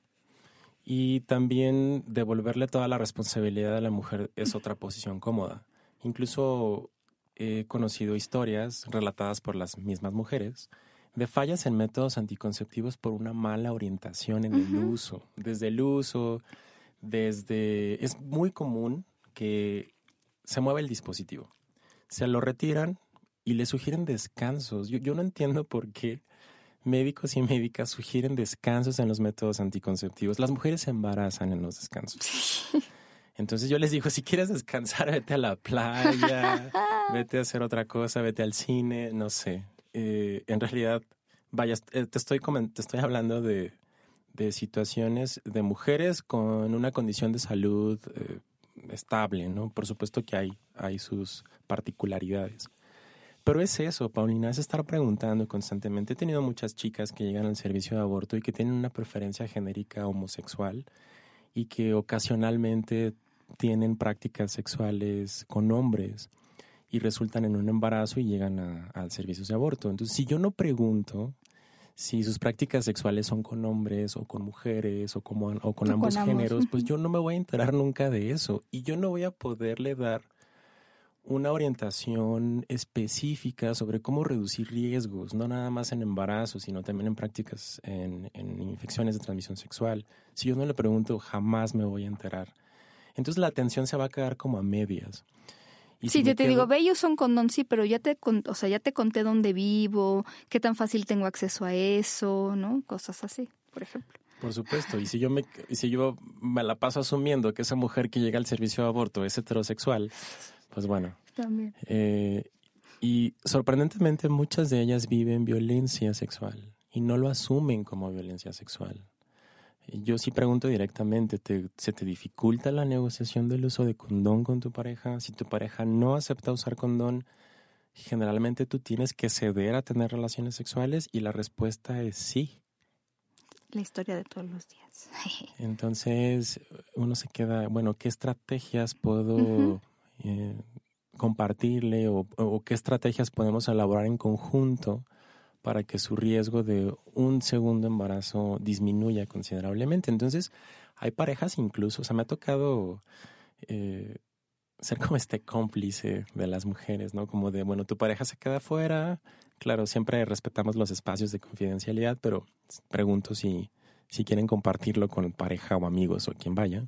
Y también devolverle toda la responsabilidad a la mujer es otra posición cómoda. Incluso he conocido historias relatadas por las mismas mujeres de fallas en métodos anticonceptivos por una mala orientación en el uso. Desde el uso, desde... Es muy común que se mueva el dispositivo. Se lo retiran y le sugieren descansos. Yo, yo no entiendo por qué médicos y médicas sugieren descansos en los métodos anticonceptivos. Las mujeres se embarazan en los descansos. Entonces yo les digo, si quieres descansar, vete a la playa, vete a hacer otra cosa, vete al cine, no sé. Eh, en realidad, vaya, eh, te estoy, te estoy hablando de, de, situaciones de mujeres con una condición de salud eh, estable, ¿no? Por supuesto que hay, hay sus particularidades. Pero es eso, Paulina, es estar preguntando constantemente. He tenido muchas chicas que llegan al servicio de aborto y que tienen una preferencia genérica homosexual y que ocasionalmente tienen prácticas sexuales con hombres y resultan en un embarazo y llegan a, al servicio de aborto. Entonces, si yo no pregunto si sus prácticas sexuales son con hombres o con mujeres o, como, o con ambos géneros, pues yo no me voy a enterar nunca de eso y yo no voy a poderle dar una orientación específica sobre cómo reducir riesgos, no nada más en embarazo, sino también en prácticas en, infecciones de transmisión sexual. Si yo no le pregunto, jamás me voy a enterar. Entonces la atención se va a quedar como a medias. Y sí, yo te digo, ve, yo son condón, sí, pero ya te, o sea, ya te conté dónde vivo, qué tan fácil tengo acceso a eso, ¿no? Cosas así, por ejemplo. Por supuesto, y si yo me, si yo me la paso asumiendo que esa mujer que llega al servicio de aborto es heterosexual, pues bueno. También. Eh, y sorprendentemente muchas de ellas viven violencia sexual y no lo asumen como violencia sexual. Yo sí pregunto directamente, ¿se te dificulta la negociación del uso de condón con tu pareja? Si tu pareja no acepta usar condón, generalmente tú tienes que ceder a tener relaciones sexuales y la respuesta es sí. La historia de todos los días. Entonces uno se queda, bueno, ¿qué estrategias puedo eh, compartirle o, qué estrategias podemos elaborar en conjunto para que su riesgo de un segundo embarazo disminuya considerablemente? Entonces hay parejas incluso, o sea, me ha tocado... Eh, ser como este cómplice de las mujeres, ¿no? Como de, bueno, tu pareja se queda fuera, claro, siempre respetamos los espacios de confidencialidad, pero pregunto si, si quieren compartirlo con pareja o amigos o quien vaya.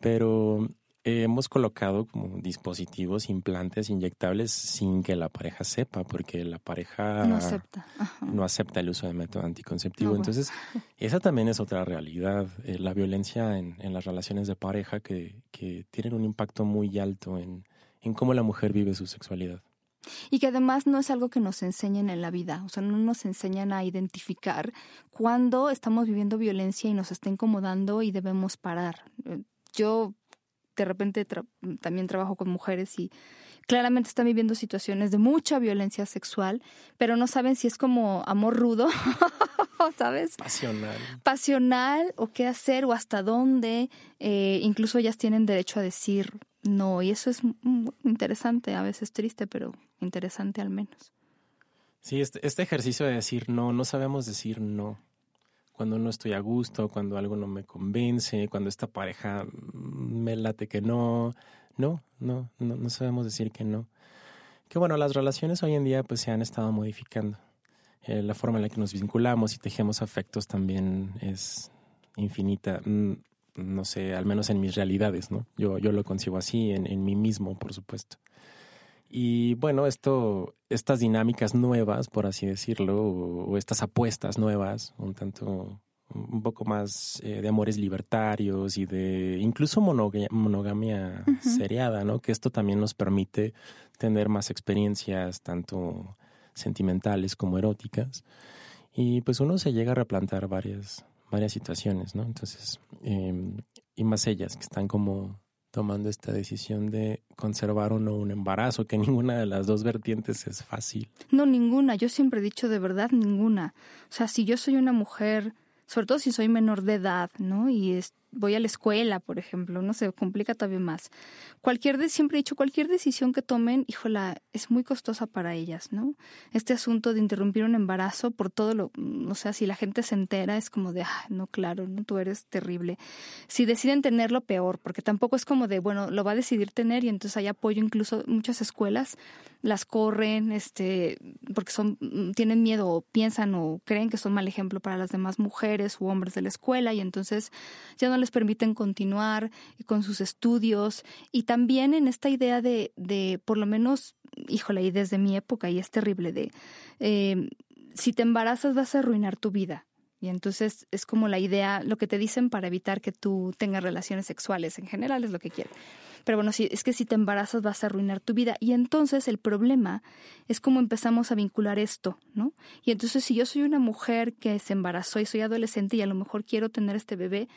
Pero hemos colocado como dispositivos, implantes inyectables sin que la pareja sepa, porque la pareja no acepta, no acepta el uso de método anticonceptivo. Entonces, esa también es otra realidad, eh, la violencia en, en, las relaciones de pareja que, que tienen un impacto muy alto en, en cómo la mujer vive su sexualidad. Y que además no es algo que nos enseñen en la vida, o sea, no nos enseñan a identificar cuando estamos viviendo violencia y nos está incomodando y debemos parar. Eh, yo de repente también trabajo con mujeres y claramente están viviendo situaciones de mucha violencia sexual, pero no saben si es como amor rudo, ¿sabes? Pasional. Pasional o qué hacer o hasta dónde. Eh, incluso ellas tienen derecho a decir no y eso es interesante, a veces triste, pero interesante al menos. Sí, este, este ejercicio de decir no, no sabemos decir no cuando no estoy a gusto, cuando algo no me convence, cuando esta pareja me late que no. No, no, no, sabemos decir que no. Que bueno, las relaciones hoy en día pues se han estado modificando. Eh, la forma en la que nos vinculamos y tejemos afectos también es infinita. Mm, no sé, al menos en mis realidades, ¿no? Yo, yo lo concibo así, en, en mí mismo, por supuesto. Y bueno, esto, estas dinámicas nuevas, por así decirlo, o, estas apuestas nuevas, un tanto, un poco más eh, de amores libertarios y de incluso monogamia, seriada, ¿no? Que esto también nos permite tener más experiencias, tanto sentimentales como eróticas. Y pues uno se llega a replantar varias, varias situaciones, ¿no? Entonces, em, y más ellas que están como tomando esta decisión de conservar o no un embarazo, que ninguna de las dos vertientes es fácil. No, ninguna. Yo siempre he dicho de verdad ninguna. O sea, si yo soy una mujer, sobre todo si soy menor de edad, ¿no? Y es, voy a la escuela, por ejemplo, no se complica todavía más. Cualquier de, siempre he dicho, cualquier decisión que tomen, híjola, es muy costosa para ellas, ¿no? Este asunto de interrumpir un embarazo por todo lo, mm, o sea, si la gente se entera es como de, ah, no, claro, no, tú eres terrible. Si deciden tenerlo, peor, porque tampoco es como de, bueno, lo va a decidir tener y entonces hay apoyo, incluso muchas escuelas las corren, este, porque son, mm, tienen miedo o piensan o creen que son mal ejemplo para las demás mujeres u hombres de la escuela y entonces ya no les permiten continuar con sus estudios y también en esta idea de, de por lo menos, híjole, y desde mi época y es terrible de, eh, si te embarazas vas a arruinar tu vida. Y entonces es como la idea, lo que te dicen para evitar que tú tengas relaciones sexuales en general es lo que quieren. Pero bueno, si, es que si te embarazas vas a arruinar tu vida. Y entonces el problema es cómo empezamos a vincular esto, ¿no? Y entonces si yo soy una mujer que se embarazó y soy adolescente y a lo mejor quiero tener este bebé,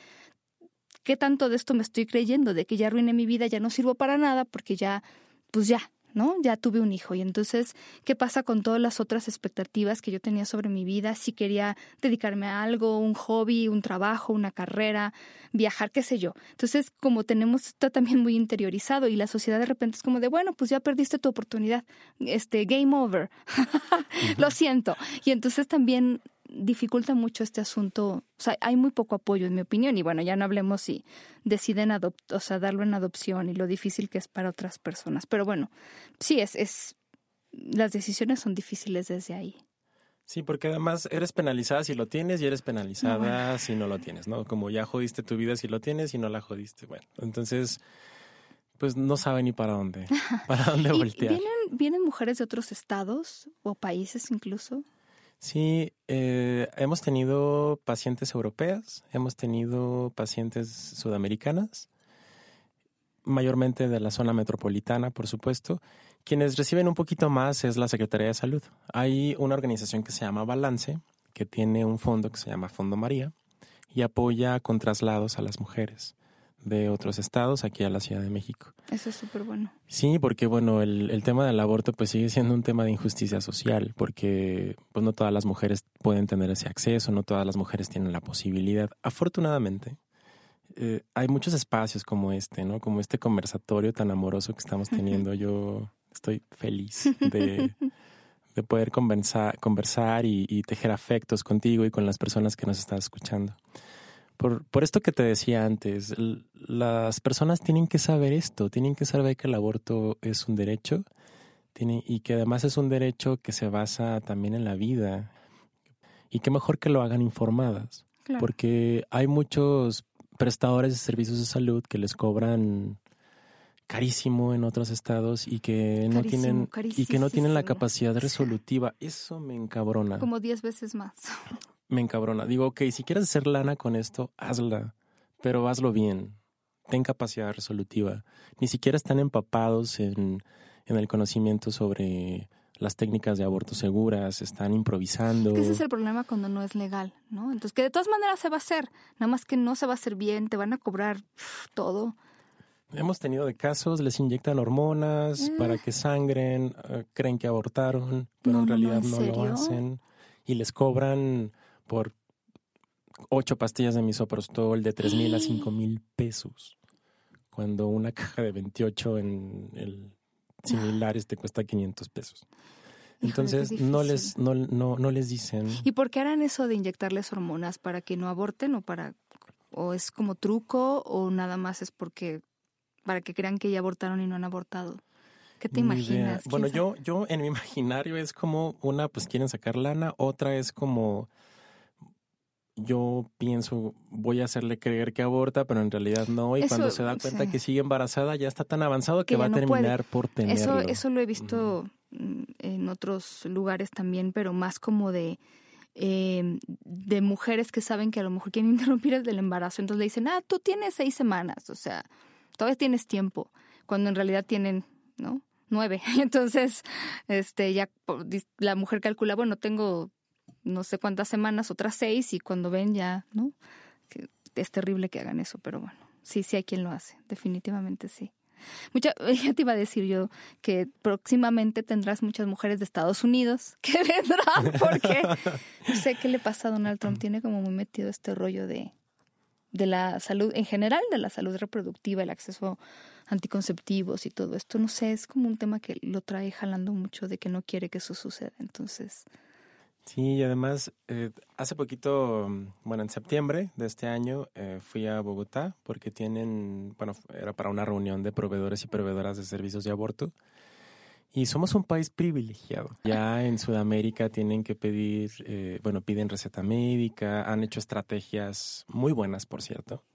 ¿qué tanto de esto me estoy creyendo? De que ya arruiné mi vida, ya no sirvo para nada porque ya, pues ya, ¿no? Ya tuve un hijo y entonces, ¿qué pasa con todas las otras expectativas que yo tenía sobre mi vida? Si quería dedicarme a algo, un hobby, un trabajo, una carrera, viajar, qué sé yo. Entonces, como tenemos está también muy interiorizado y la sociedad de repente es como de, bueno, pues ya perdiste tu oportunidad, este game over. Lo siento. Y entonces también dificulta mucho este asunto. O sea, hay muy poco apoyo, en mi opinión. Y bueno, ya no hablemos si deciden o sea, darlo en adopción y lo difícil que es para otras personas. Pero bueno, sí, es, es las decisiones son difíciles desde ahí. Sí, porque además eres penalizada si lo tienes y eres penalizada si no lo tienes, ¿no? Como ya jodiste tu vida si lo tienes y no la jodiste. Bueno, entonces, pues no sabe ni para dónde, para dónde voltear. ¿Vienen, ¿Vienen mujeres de otros estados o países incluso? Sí, eh, hemos tenido pacientes europeas, hemos tenido pacientes sudamericanas, mayormente de la zona metropolitana, por supuesto. Quienes reciben un poquito más es la Secretaría de Salud. Hay una organización que se llama Balance, que tiene un fondo que se llama Fondo María y apoya con traslados a las mujeres de otros estados aquí a la Ciudad de México. Eso es súper bueno. Sí, porque bueno, el, el, tema del aborto pues sigue siendo un tema de injusticia social, porque pues no todas las mujeres pueden tener ese acceso, no todas las mujeres tienen la posibilidad. Afortunadamente, eh, hay muchos espacios como este, ¿no? Como este conversatorio tan amoroso que estamos teniendo. Yo estoy feliz de, de poder conversar, conversar y, y, tejer afectos contigo y con las personas que nos están escuchando. Por, por esto que te decía antes, las personas tienen que saber esto, tienen que saber que el aborto es un derecho tiene, y que además es un derecho que se basa también en la vida. Y qué mejor que lo hagan informadas, claro. porque hay muchos prestadores de servicios de salud que les cobran carísimo en otros estados y que no tienen y que no tienen la capacidad resolutiva. Eso me encabrona. Como diez veces más. Me encabrona. Digo, ok, si quieres hacer lana con esto, hazla, pero hazlo bien. Ten capacidad resolutiva. Ni siquiera están empapados en, en el conocimiento sobre las técnicas de aborto seguras, están improvisando. Que ese es el problema cuando no es legal, ¿no? Entonces, que de todas maneras se va a hacer, nada más que no se va a hacer bien, te van a cobrar todo. Hemos tenido de casos, les inyectan hormonas eh. para que sangren, uh, creen que abortaron, pero no, en realidad no, ¿en no lo hacen. Y les cobran por ocho pastillas de misoprostol de tres mil a cinco mil pesos. Cuando una caja de 28 en el similares te cuesta 500 pesos. Entonces Híjole, no les no, no, no les dicen. ¿Y por qué harán eso de inyectarles hormonas para que no aborten o para o es como truco o nada más es porque para que crean que ya abortaron y no han abortado? ¿Qué te imaginas? Bueno, yo yo en mi imaginario es como una pues quieren sacar lana, otra es como yo pienso, voy a hacerle creer que aborta, pero en realidad no. Y eso, cuando se da cuenta sí. que sigue embarazada, ya está tan avanzado que, que va a terminar puede. por tenerlo. Eso, eso lo he visto uh-huh. en otros lugares también, pero más como de, eh, de mujeres que saben que a lo mejor quieren interrumpir el embarazo. Entonces le dicen, ah, tú tienes seis semanas, o sea, todavía tienes tiempo, cuando en realidad tienen, ¿no? Nueve. Entonces, este, ya la mujer calcula, bueno, tengo no sé cuántas semanas, otras seis, y cuando ven ya, ¿no? Es terrible que hagan eso, pero bueno, sí, sí hay quien lo hace, definitivamente sí. Mucha, ya te iba a decir yo que próximamente tendrás muchas mujeres de Estados Unidos que vendrán, porque no sé qué le pasa a Donald Trump, tiene como muy metido este rollo de, de la salud, en general de la salud reproductiva, el acceso a anticonceptivos y todo esto, no sé, es como un tema que lo trae jalando mucho de que no quiere que eso suceda, entonces Sí, y además, eh, hace poquito, bueno, en septiembre de este año eh, fui a Bogotá porque tienen, bueno, era para una reunión de proveedores y proveedoras de servicios de aborto. Y somos un país privilegiado. Ya en Sudamérica tienen que pedir, eh, bueno, piden receta médica, han hecho estrategias muy buenas, por cierto.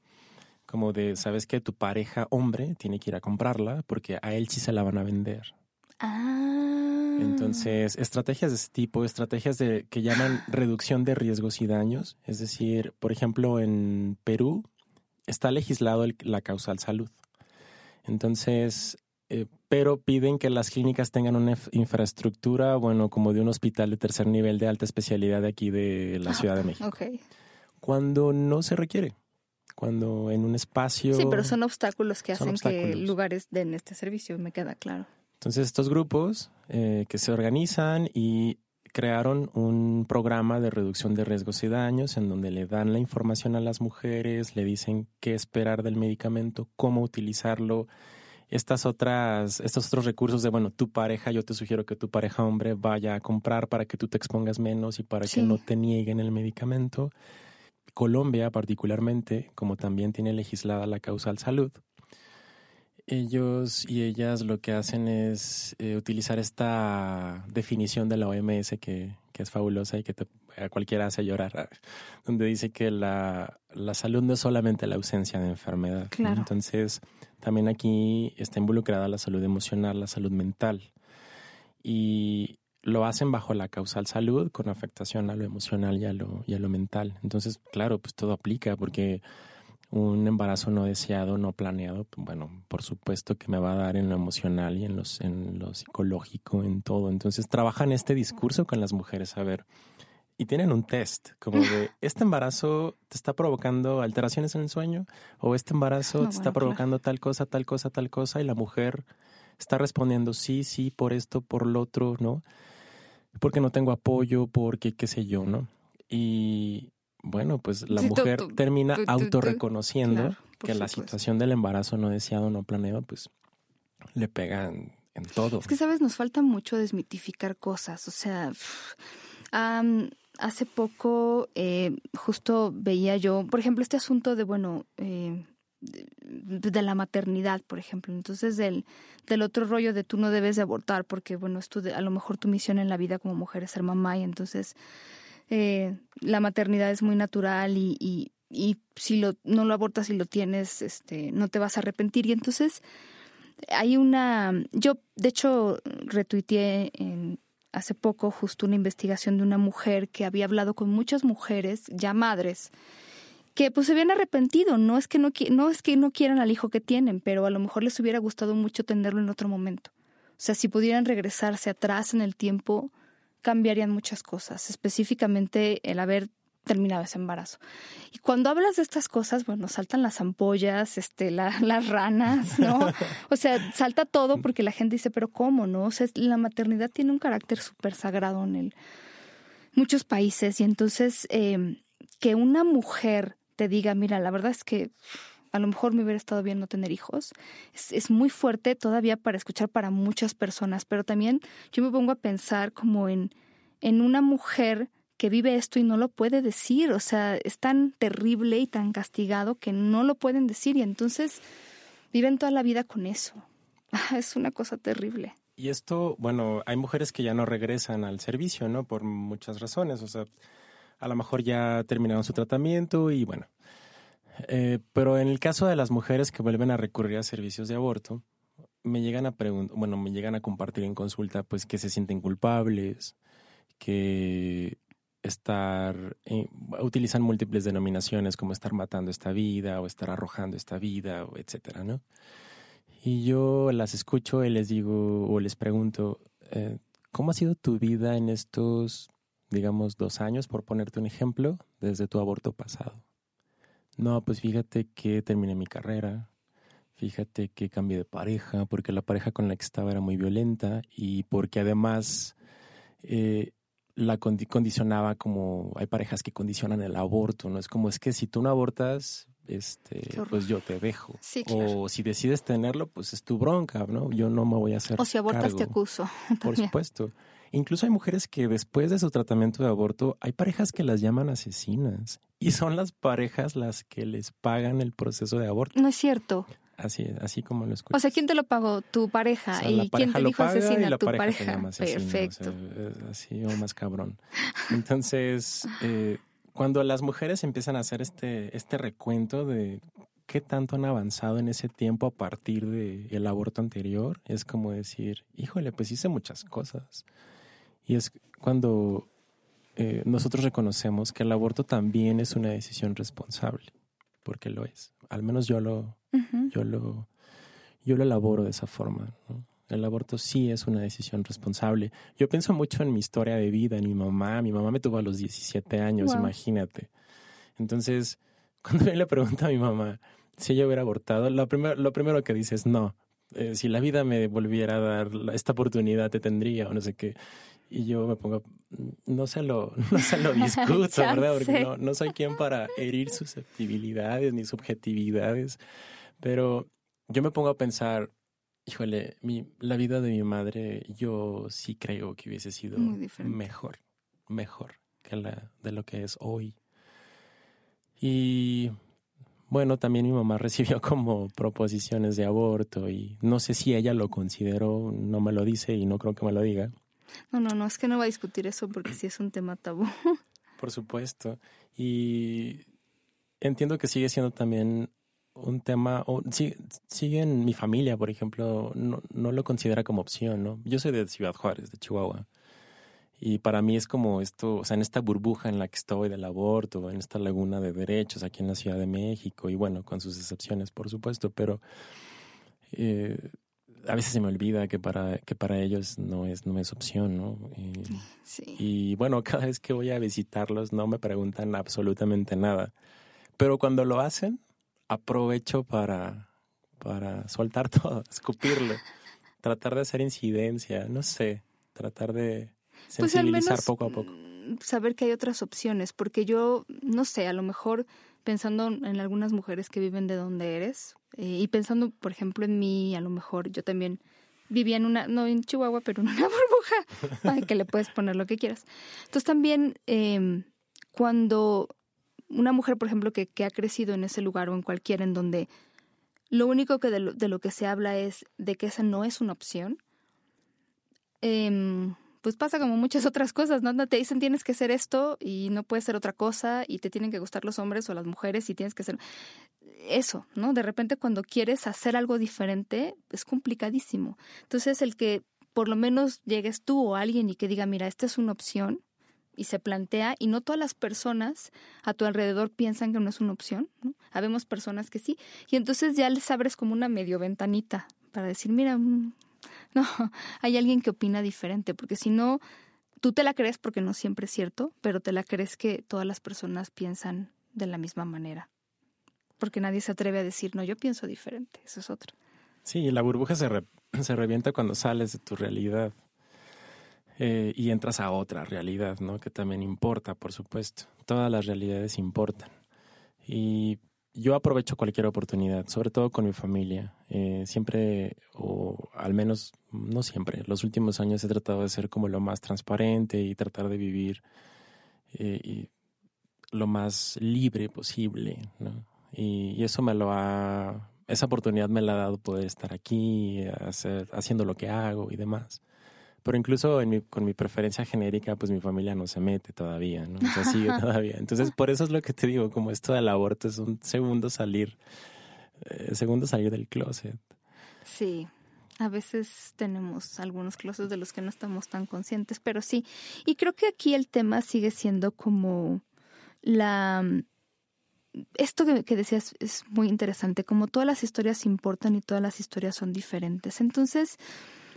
Como de, sabes que tu pareja hombre tiene que ir a comprarla porque a él sí se la van a vender. Ah. Entonces, estrategias de ese tipo, estrategias de que llaman reducción de riesgos y daños, es decir, por ejemplo, en Perú está legislado el, la causal salud. Entonces, eh, pero piden que las clínicas tengan una infraestructura, bueno, como de un hospital de tercer nivel de alta especialidad de aquí de la Ciudad de México. Okay. Cuando no se requiere cuando en un espacio. Sí, pero son obstáculos que hacen obstáculos. que lugares den este servicio, me queda claro. Entonces, estos grupos eh, que se organizan y crearon un programa de reducción de riesgos y daños en donde le dan la información a las mujeres, le dicen qué esperar del medicamento, cómo utilizarlo. Estas otras, estos otros recursos de, bueno, tu pareja, yo te sugiero que tu pareja hombre vaya a comprar para que tú te expongas menos y para sí. que no te nieguen el medicamento. Colombia, particularmente, como también tiene legislada la causal salud, ellos y ellas lo que hacen es eh, utilizar esta definición de la OMS que, que es fabulosa y que te, a cualquiera hace llorar, donde dice que la, la, salud no es solamente la ausencia de enfermedad. Claro. Entonces, también aquí está involucrada la salud emocional, la salud mental. Y lo hacen bajo la causal salud con afectación a lo emocional y a lo, y a lo mental. Entonces, claro, pues todo aplica porque un embarazo no deseado, no planeado, bueno, por supuesto que me va a dar en lo emocional y en, los, en lo psicológico, en todo. Entonces trabajan este discurso con las mujeres, a ver, y tienen un test, como de, ¿este embarazo te está provocando alteraciones en el sueño? ¿O este embarazo te está provocando tal cosa, tal cosa, tal cosa? Y la mujer está respondiendo, sí, sí, por esto, por lo otro, ¿no? Porque no tengo apoyo, porque qué sé yo, ¿no? Y bueno, pues la mujer termina autorreconociendo que la situación del embarazo no deseado, no planeado, pues le pegan en todo. Es que, ¿sabes? Nos falta mucho desmitificar cosas. O sea, hace poco eh, justo veía yo, por ejemplo, este asunto de, bueno, eh, de, la maternidad, por ejemplo. Entonces, del, del otro rollo de tú no debes de abortar porque, bueno, es a lo mejor tu misión en la vida como mujer es ser mamá y entonces eh, la maternidad es muy natural y, y, y si lo, no lo abortas y lo tienes, este, no te vas a arrepentir. Y entonces hay una, yo de hecho retuiteé hace poco justo una investigación de una mujer que había hablado con muchas mujeres, ya madres, que pues se habían arrepentido, no es que no, no es que no quieran al hijo que tienen, pero a lo mejor les hubiera gustado mucho tenerlo en otro momento. O sea, si pudieran regresarse atrás en el tiempo, cambiarían muchas cosas, específicamente el haber terminado ese embarazo. Y cuando hablas de estas cosas, bueno, saltan las ampollas, este, las ranas, ¿no? O sea, salta todo porque la gente dice, pero ¿cómo, no? O sea, la maternidad tiene un carácter súper sagrado en el, muchos países y entonces eh, que una mujer te diga, mira, la verdad es que a lo mejor me hubiera estado bien no tener hijos, es, es muy fuerte todavía para escuchar para muchas personas, pero también yo me pongo a pensar como en, en una mujer que vive esto y no lo puede decir, o sea, es tan terrible y tan castigado que no lo pueden decir y entonces viven toda la vida con eso. Es una cosa terrible. Y esto, bueno, hay mujeres que ya no regresan al servicio, ¿no? Por muchas razones, o sea, a lo mejor ya terminaron su tratamiento y bueno. Eh, pero en el caso de las mujeres que vuelven a recurrir a servicios de aborto, me llegan a preguntar, bueno, me llegan a compartir en consulta, pues que se sienten culpables, que estar, eh, utilizan múltiples denominaciones como estar matando esta vida o estar arrojando esta vida, etcétera, ¿no? Y yo las escucho y les digo o les pregunto, eh, ¿cómo ha sido tu vida en estos, digamos, dos años, por ponerte un ejemplo, desde tu aborto pasado? No, pues fíjate que terminé mi carrera, fíjate que cambié de pareja, porque la pareja con la que estaba era muy violenta y porque además eh, la condicionaba como hay parejas que condicionan el aborto, ¿no? Es como es que si tú no abortas, este, pues yo te dejo. O si decides tenerlo, pues es tu bronca, ¿no? Yo no me voy a hacer. O si abortas te acuso. Por supuesto. Incluso hay mujeres que después de su tratamiento de aborto, hay parejas que las llaman asesinas. Y son las parejas las que les pagan el proceso de aborto. No es cierto. Así, así como lo escuchas. O sea, ¿quién te lo pagó? ¿Tu pareja? ¿Y quién te dijo asesina? ¿Tu pareja? Perfecto. así o más cabrón. Entonces, eh, cuando las mujeres empiezan a hacer este, este recuento de qué tanto han avanzado en ese tiempo a partir del el aborto anterior, es como decir, híjole, pues hice muchas cosas. Y es cuando eh, nosotros reconocemos que el aborto también es una decisión responsable, porque lo es. Al menos yo lo, yo lo, yo lo elaboro de esa forma. El aborto sí es una decisión responsable. Yo pienso mucho en mi historia de vida, en mi mamá. Mi mamá me tuvo a los 17 años, imagínate. Entonces, cuando yo le pregunto a mi mamá si ella hubiera abortado, lo primero, lo primero que dice es no. Eh, si la vida me volviera a dar esta oportunidad, te tendría o no sé qué. Y yo me pongo, no se lo, no se lo discuto, ¿verdad? Porque no, no soy quien para herir susceptibilidades ni subjetividades. Pero yo me pongo a pensar, híjole, mi, la vida de mi madre, yo sí creo que hubiese sido mejor, mejor que la de lo que es hoy. Y bueno, también mi mamá recibió como proposiciones de aborto y no sé si ella lo consideró, no me lo dice y no creo que me lo diga. No, no, no, es que no va a discutir eso porque sí es un tema tabú. Por supuesto. Y entiendo que sigue siendo también un tema, o sigue, en mi familia, por ejemplo, no, no lo considera como opción, ¿no? Yo soy de Ciudad Juárez, de Chihuahua. Y para mí es como esto, o sea, en esta burbuja en la que estoy del aborto, en esta laguna de derechos aquí en la Ciudad de México, y bueno, con sus excepciones, por supuesto, pero eh, a veces se me olvida que para, que para ellos no es, no es opción, ¿no? Y, y bueno, cada vez que voy a visitarlos no me preguntan absolutamente nada. Pero cuando lo hacen, aprovecho para, para soltar todo, escupirlo, tratar de hacer incidencia, no sé, tratar de pues sensibilizar poco a poco. Saber que hay otras opciones, porque yo, no sé, a lo mejor pensando en algunas mujeres que viven de donde eres eh, y pensando, por ejemplo, en mí, a lo mejor yo también vivía en una, no en Chihuahua, pero en una burbuja, que le puedes poner lo que quieras. Entonces también em, cuando una mujer, por ejemplo, que, que, ha crecido en ese lugar o en cualquiera en donde lo único que de lo, de lo que se habla es de que esa no es una opción, eh, pues pasa como muchas otras cosas, ¿no? Te dicen tienes que hacer esto y no puedes ser otra cosa y te tienen que gustar los hombres o las mujeres y tienes que ser eso, ¿no? De repente cuando quieres hacer algo diferente es complicadísimo. Entonces el que por lo menos llegues tú o alguien y que diga, mira, esta es una opción y se plantea y no todas las personas a tu alrededor piensan que no es una opción, ¿no? Habemos personas que sí y entonces ya les abres como una medio ventanita para decir, mira, mm, No, hay alguien que opina diferente, porque si no, tú te la crees porque no siempre es cierto, pero te la crees que todas las personas piensan de la misma manera. Porque nadie se atreve a decir, no, yo pienso diferente, eso es otro. Sí, la burbuja se, se revienta cuando sales de tu realidad eh, y entras a otra realidad, ¿no? Que también importa, por supuesto. Todas las realidades importan. Y yo aprovecho cualquier oportunidad, sobre todo con mi familia. Eh, siempre, o al menos no siempre, los últimos años he tratado de ser como lo más transparente y tratar de vivir eh, lo más libre posible, ¿no? Y, eso me lo ha, esa oportunidad me la ha dado poder estar aquí, hacer, haciendo lo que hago y demás. Pero incluso en mi, con mi preferencia genérica, pues mi familia no se mete todavía, ¿no? O sea, sigue todavía. Entonces, por eso es lo que te digo, como esto del aborto es un segundo salir, eh, segundo salir del closet. Sí, a veces tenemos algunos closets de los que no estamos tan conscientes, pero sí. Y creo que aquí el tema sigue siendo como la... Esto que, que decías es muy interesante, como todas las historias importan y todas las historias son diferentes. Entonces,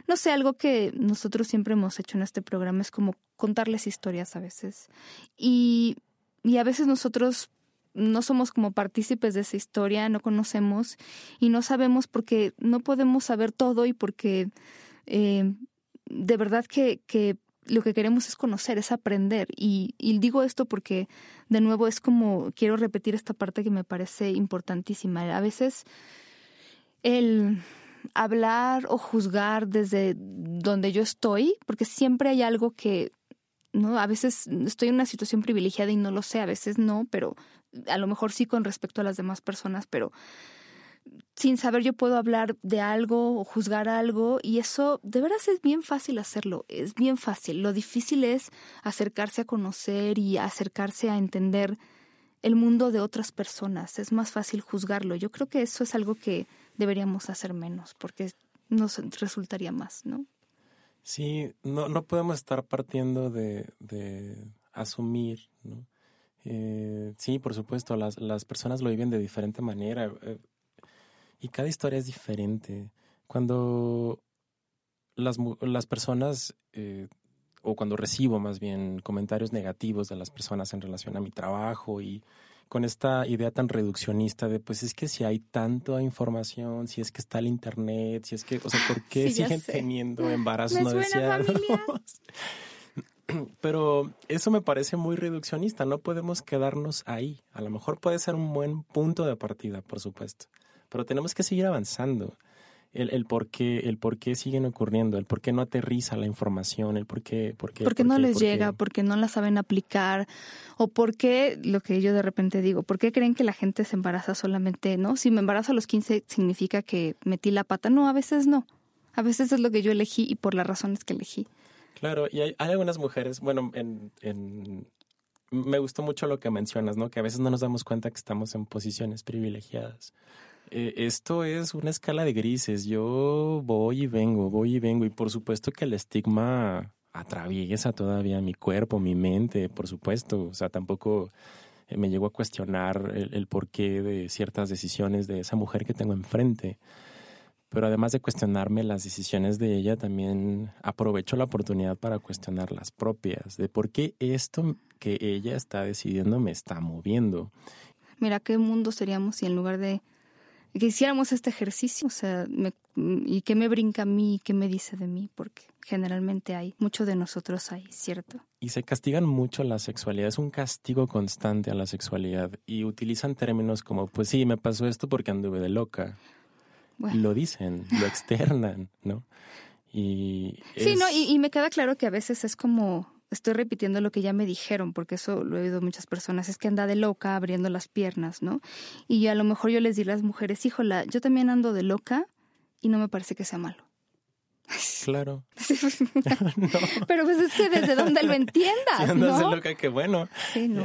no sé, algo que nosotros siempre hemos hecho en este programa es como contarles historias a veces. Y, y a veces nosotros no somos como partícipes de esa historia, no conocemos y no sabemos porque no podemos saber todo y porque eh, de verdad que, que lo que queremos es conocer, es aprender. Y, y, digo esto porque, de nuevo, es como, quiero repetir esta parte que me parece importantísima. A veces el hablar o juzgar desde donde yo estoy, porque siempre hay algo que, ¿no? A veces estoy en una situación privilegiada y no lo sé, a veces no, pero a lo mejor sí con respecto a las demás personas, pero sin saber yo puedo hablar de algo o juzgar algo y eso de veras es bien fácil hacerlo, es bien fácil. Lo difícil es acercarse a conocer y acercarse a entender el mundo de otras personas, es más fácil juzgarlo. Yo creo que eso es algo que deberíamos hacer menos, porque nos resultaría más, ¿no? Sí, no, no podemos estar partiendo de, asumir, ¿no? Eh, sí, por supuesto, las, las personas lo viven de diferente manera eh, y cada historia es diferente. Cuando las, las personas, eh, o cuando recibo más bien comentarios negativos de las personas en relación a mi trabajo y con esta idea tan reduccionista de pues es que si hay tanta información, si es que está el internet, si es que, o sea, ¿por qué siguen teniendo embarazos no deseados? Pero eso me parece muy reduccionista, no podemos quedarnos ahí. A lo mejor puede ser un buen punto de partida, por supuesto, pero tenemos que seguir avanzando el, el, por qué, el por qué siguen ocurriendo, el por qué no aterriza la información, el por qué... Por qué, porque no les llega, porque no la saben aplicar, o por qué, lo que yo de repente digo, ¿por qué creen que la gente se embaraza solamente, no? Si me embarazo a los 15 significa que metí la pata. No, a veces no. A veces es lo que yo elegí y por las razones que elegí. Claro, y hay, hay algunas mujeres, bueno, en, en, me gustó mucho lo que mencionas, ¿no? Que a veces no nos damos cuenta que estamos en posiciones privilegiadas. Eh, esto es una escala de grises. Yo voy y vengo, voy y vengo. Y por supuesto que el estigma atraviesa todavía mi cuerpo, mi mente, por supuesto. O sea, tampoco eh, me llego a cuestionar el, porqué de ciertas decisiones de esa mujer que tengo enfrente. pero además de cuestionarme las decisiones de ella, también aprovecho la oportunidad para cuestionar las propias, de por qué esto que ella está decidiendo me está moviendo. Mira, ¿qué mundo seríamos si en lugar de que hiciéramos este ejercicio, o sea, ¿y qué me brinca a mí? ¿Qué me dice de mí? Porque generalmente hay, mucho de nosotros hay, ¿cierto? Y se castigan mucho la sexualidad, es un castigo constante a la sexualidad y utilizan términos como, pues sí, me pasó esto porque anduve de loca. Lo dicen, lo externan, ¿no? Y Sí, no, y me queda claro que a veces es como estoy repitiendo lo que ya me dijeron, porque eso lo he oído muchas personas, es que anda de loca abriendo las piernas, ¿no? Y a lo mejor yo les digo a las mujeres, híjola, yo también ando de loca y no me parece que sea malo. Claro. Pero pues es que desde donde lo entiendas. Si andas de loca, qué bueno. Sí, no.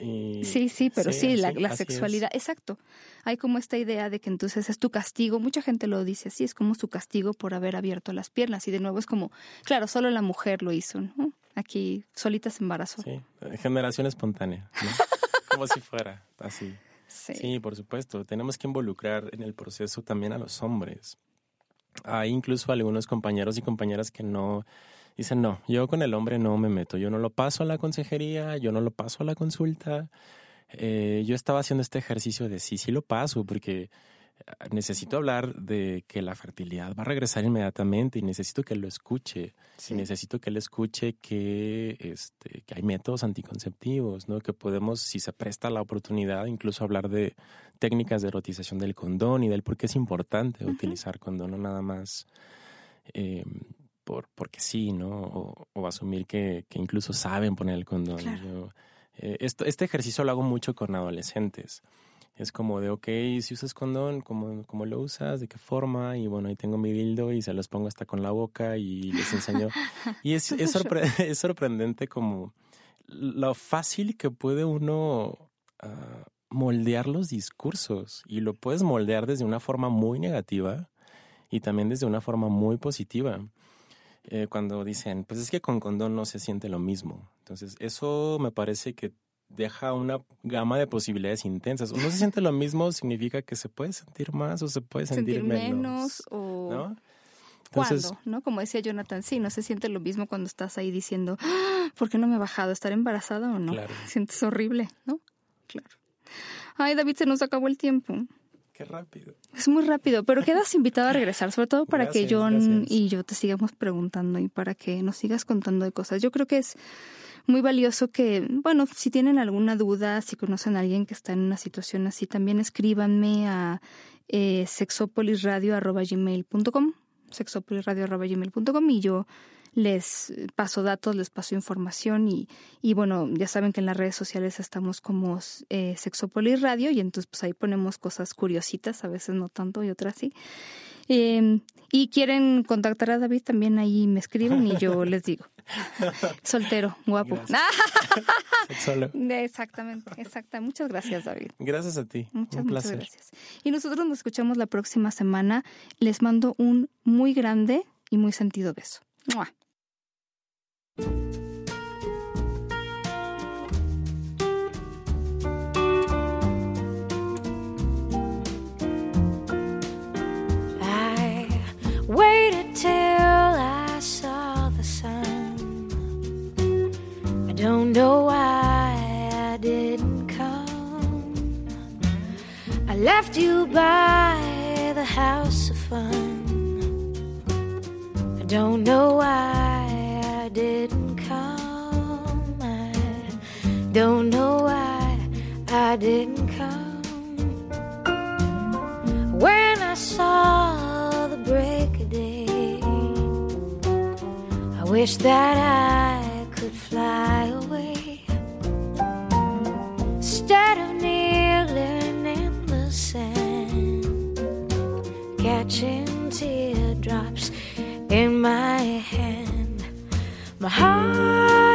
Sí, sí, pero sí, la, sexualidad, exacto. Hay como esta idea de que entonces es tu castigo, mucha gente lo dice así, es como su castigo por haber abierto las piernas y de nuevo es como, claro, solo la mujer lo hizo, ¿no? Aquí solita se embarazó. Sí, generación espontánea, como si fuera así. Sí. sí, por supuesto, tenemos que involucrar en el proceso también a los hombres. Hay incluso algunos compañeros y compañeras que no Dicen, no, yo con el hombre no me meto, yo no lo paso a la consejería, yo no lo paso a la consulta. Eh, yo estaba haciendo este ejercicio de sí, sí lo paso, porque ah, necesito hablar de que la fertilidad va a regresar inmediatamente y necesito que lo escuche. Y necesito que él escuche que, este, que hay métodos anticonceptivos, ¿no? Que podemos, si se presta la oportunidad, incluso hablar de técnicas de erotización del condón y del por qué es importante utilizar condón, no nada más eh, porque sí, ¿no? O, asumir que, incluso saben poner el condón. Eh, esto, este ejercicio lo hago mucho con adolescentes. Es como de, ok, si usas condón, ¿cómo, ¿cómo, lo usas? ¿De qué forma? Y bueno, ahí tengo mi dildo y se los pongo hasta con la boca y les enseño. y es, es, es sorprendente como lo fácil que puede uno ah, moldear los discursos. Y lo puedes moldear desde una forma muy negativa y también desde una forma muy positiva. Eh, cuando dicen, pues es que con condón no se siente lo mismo. Entonces, eso me parece que deja una gama de posibilidades intensas. No se siente lo mismo significa que se puede sentir más o se puede sentir, menos, o ¿no? ¿Cuándo? ¿no? Como decía Jonathan, sí, no se siente lo mismo cuando estás ahí diciendo, ah, ¿por qué no me he bajado? ¿Estar embarazada o no? Claro. Sientes horrible, ¿no? Claro. Ay, David, se nos acabó el tiempo rápido. Es muy rápido, pero quedas invitado a regresar, sobre todo para que John y yo te sigamos preguntando y para que nos sigas contando de cosas. Yo creo que es muy valioso que, bueno, si tienen alguna duda, si conocen a alguien que está en una situación así, también escríbanme a eh, sexopolisradio.gmail.com sexopolisradio.gmail.com y yo les paso datos, les paso información y, y bueno, ya saben que en las redes sociales estamos como eh, Sexopolis Radio y entonces pues ahí ponemos cosas curiositas, a veces no tanto y otras sí. Em, y quieren contactar a David, también ahí me escriben y yo les digo. Soltero, guapo. Exactamente, exacta. Muchas gracias, David. Gracias a ti. Muchas, muchas gracias. Y nosotros nos escuchamos la próxima semana. Les mando un muy grande y muy sentido beso. Left you by the house of fun. I don't know why don't know why I didn't come. When I saw the break of day, I wish that I could fly away. Instead of kneeling in the sand, catching teardrops in my hand. My heart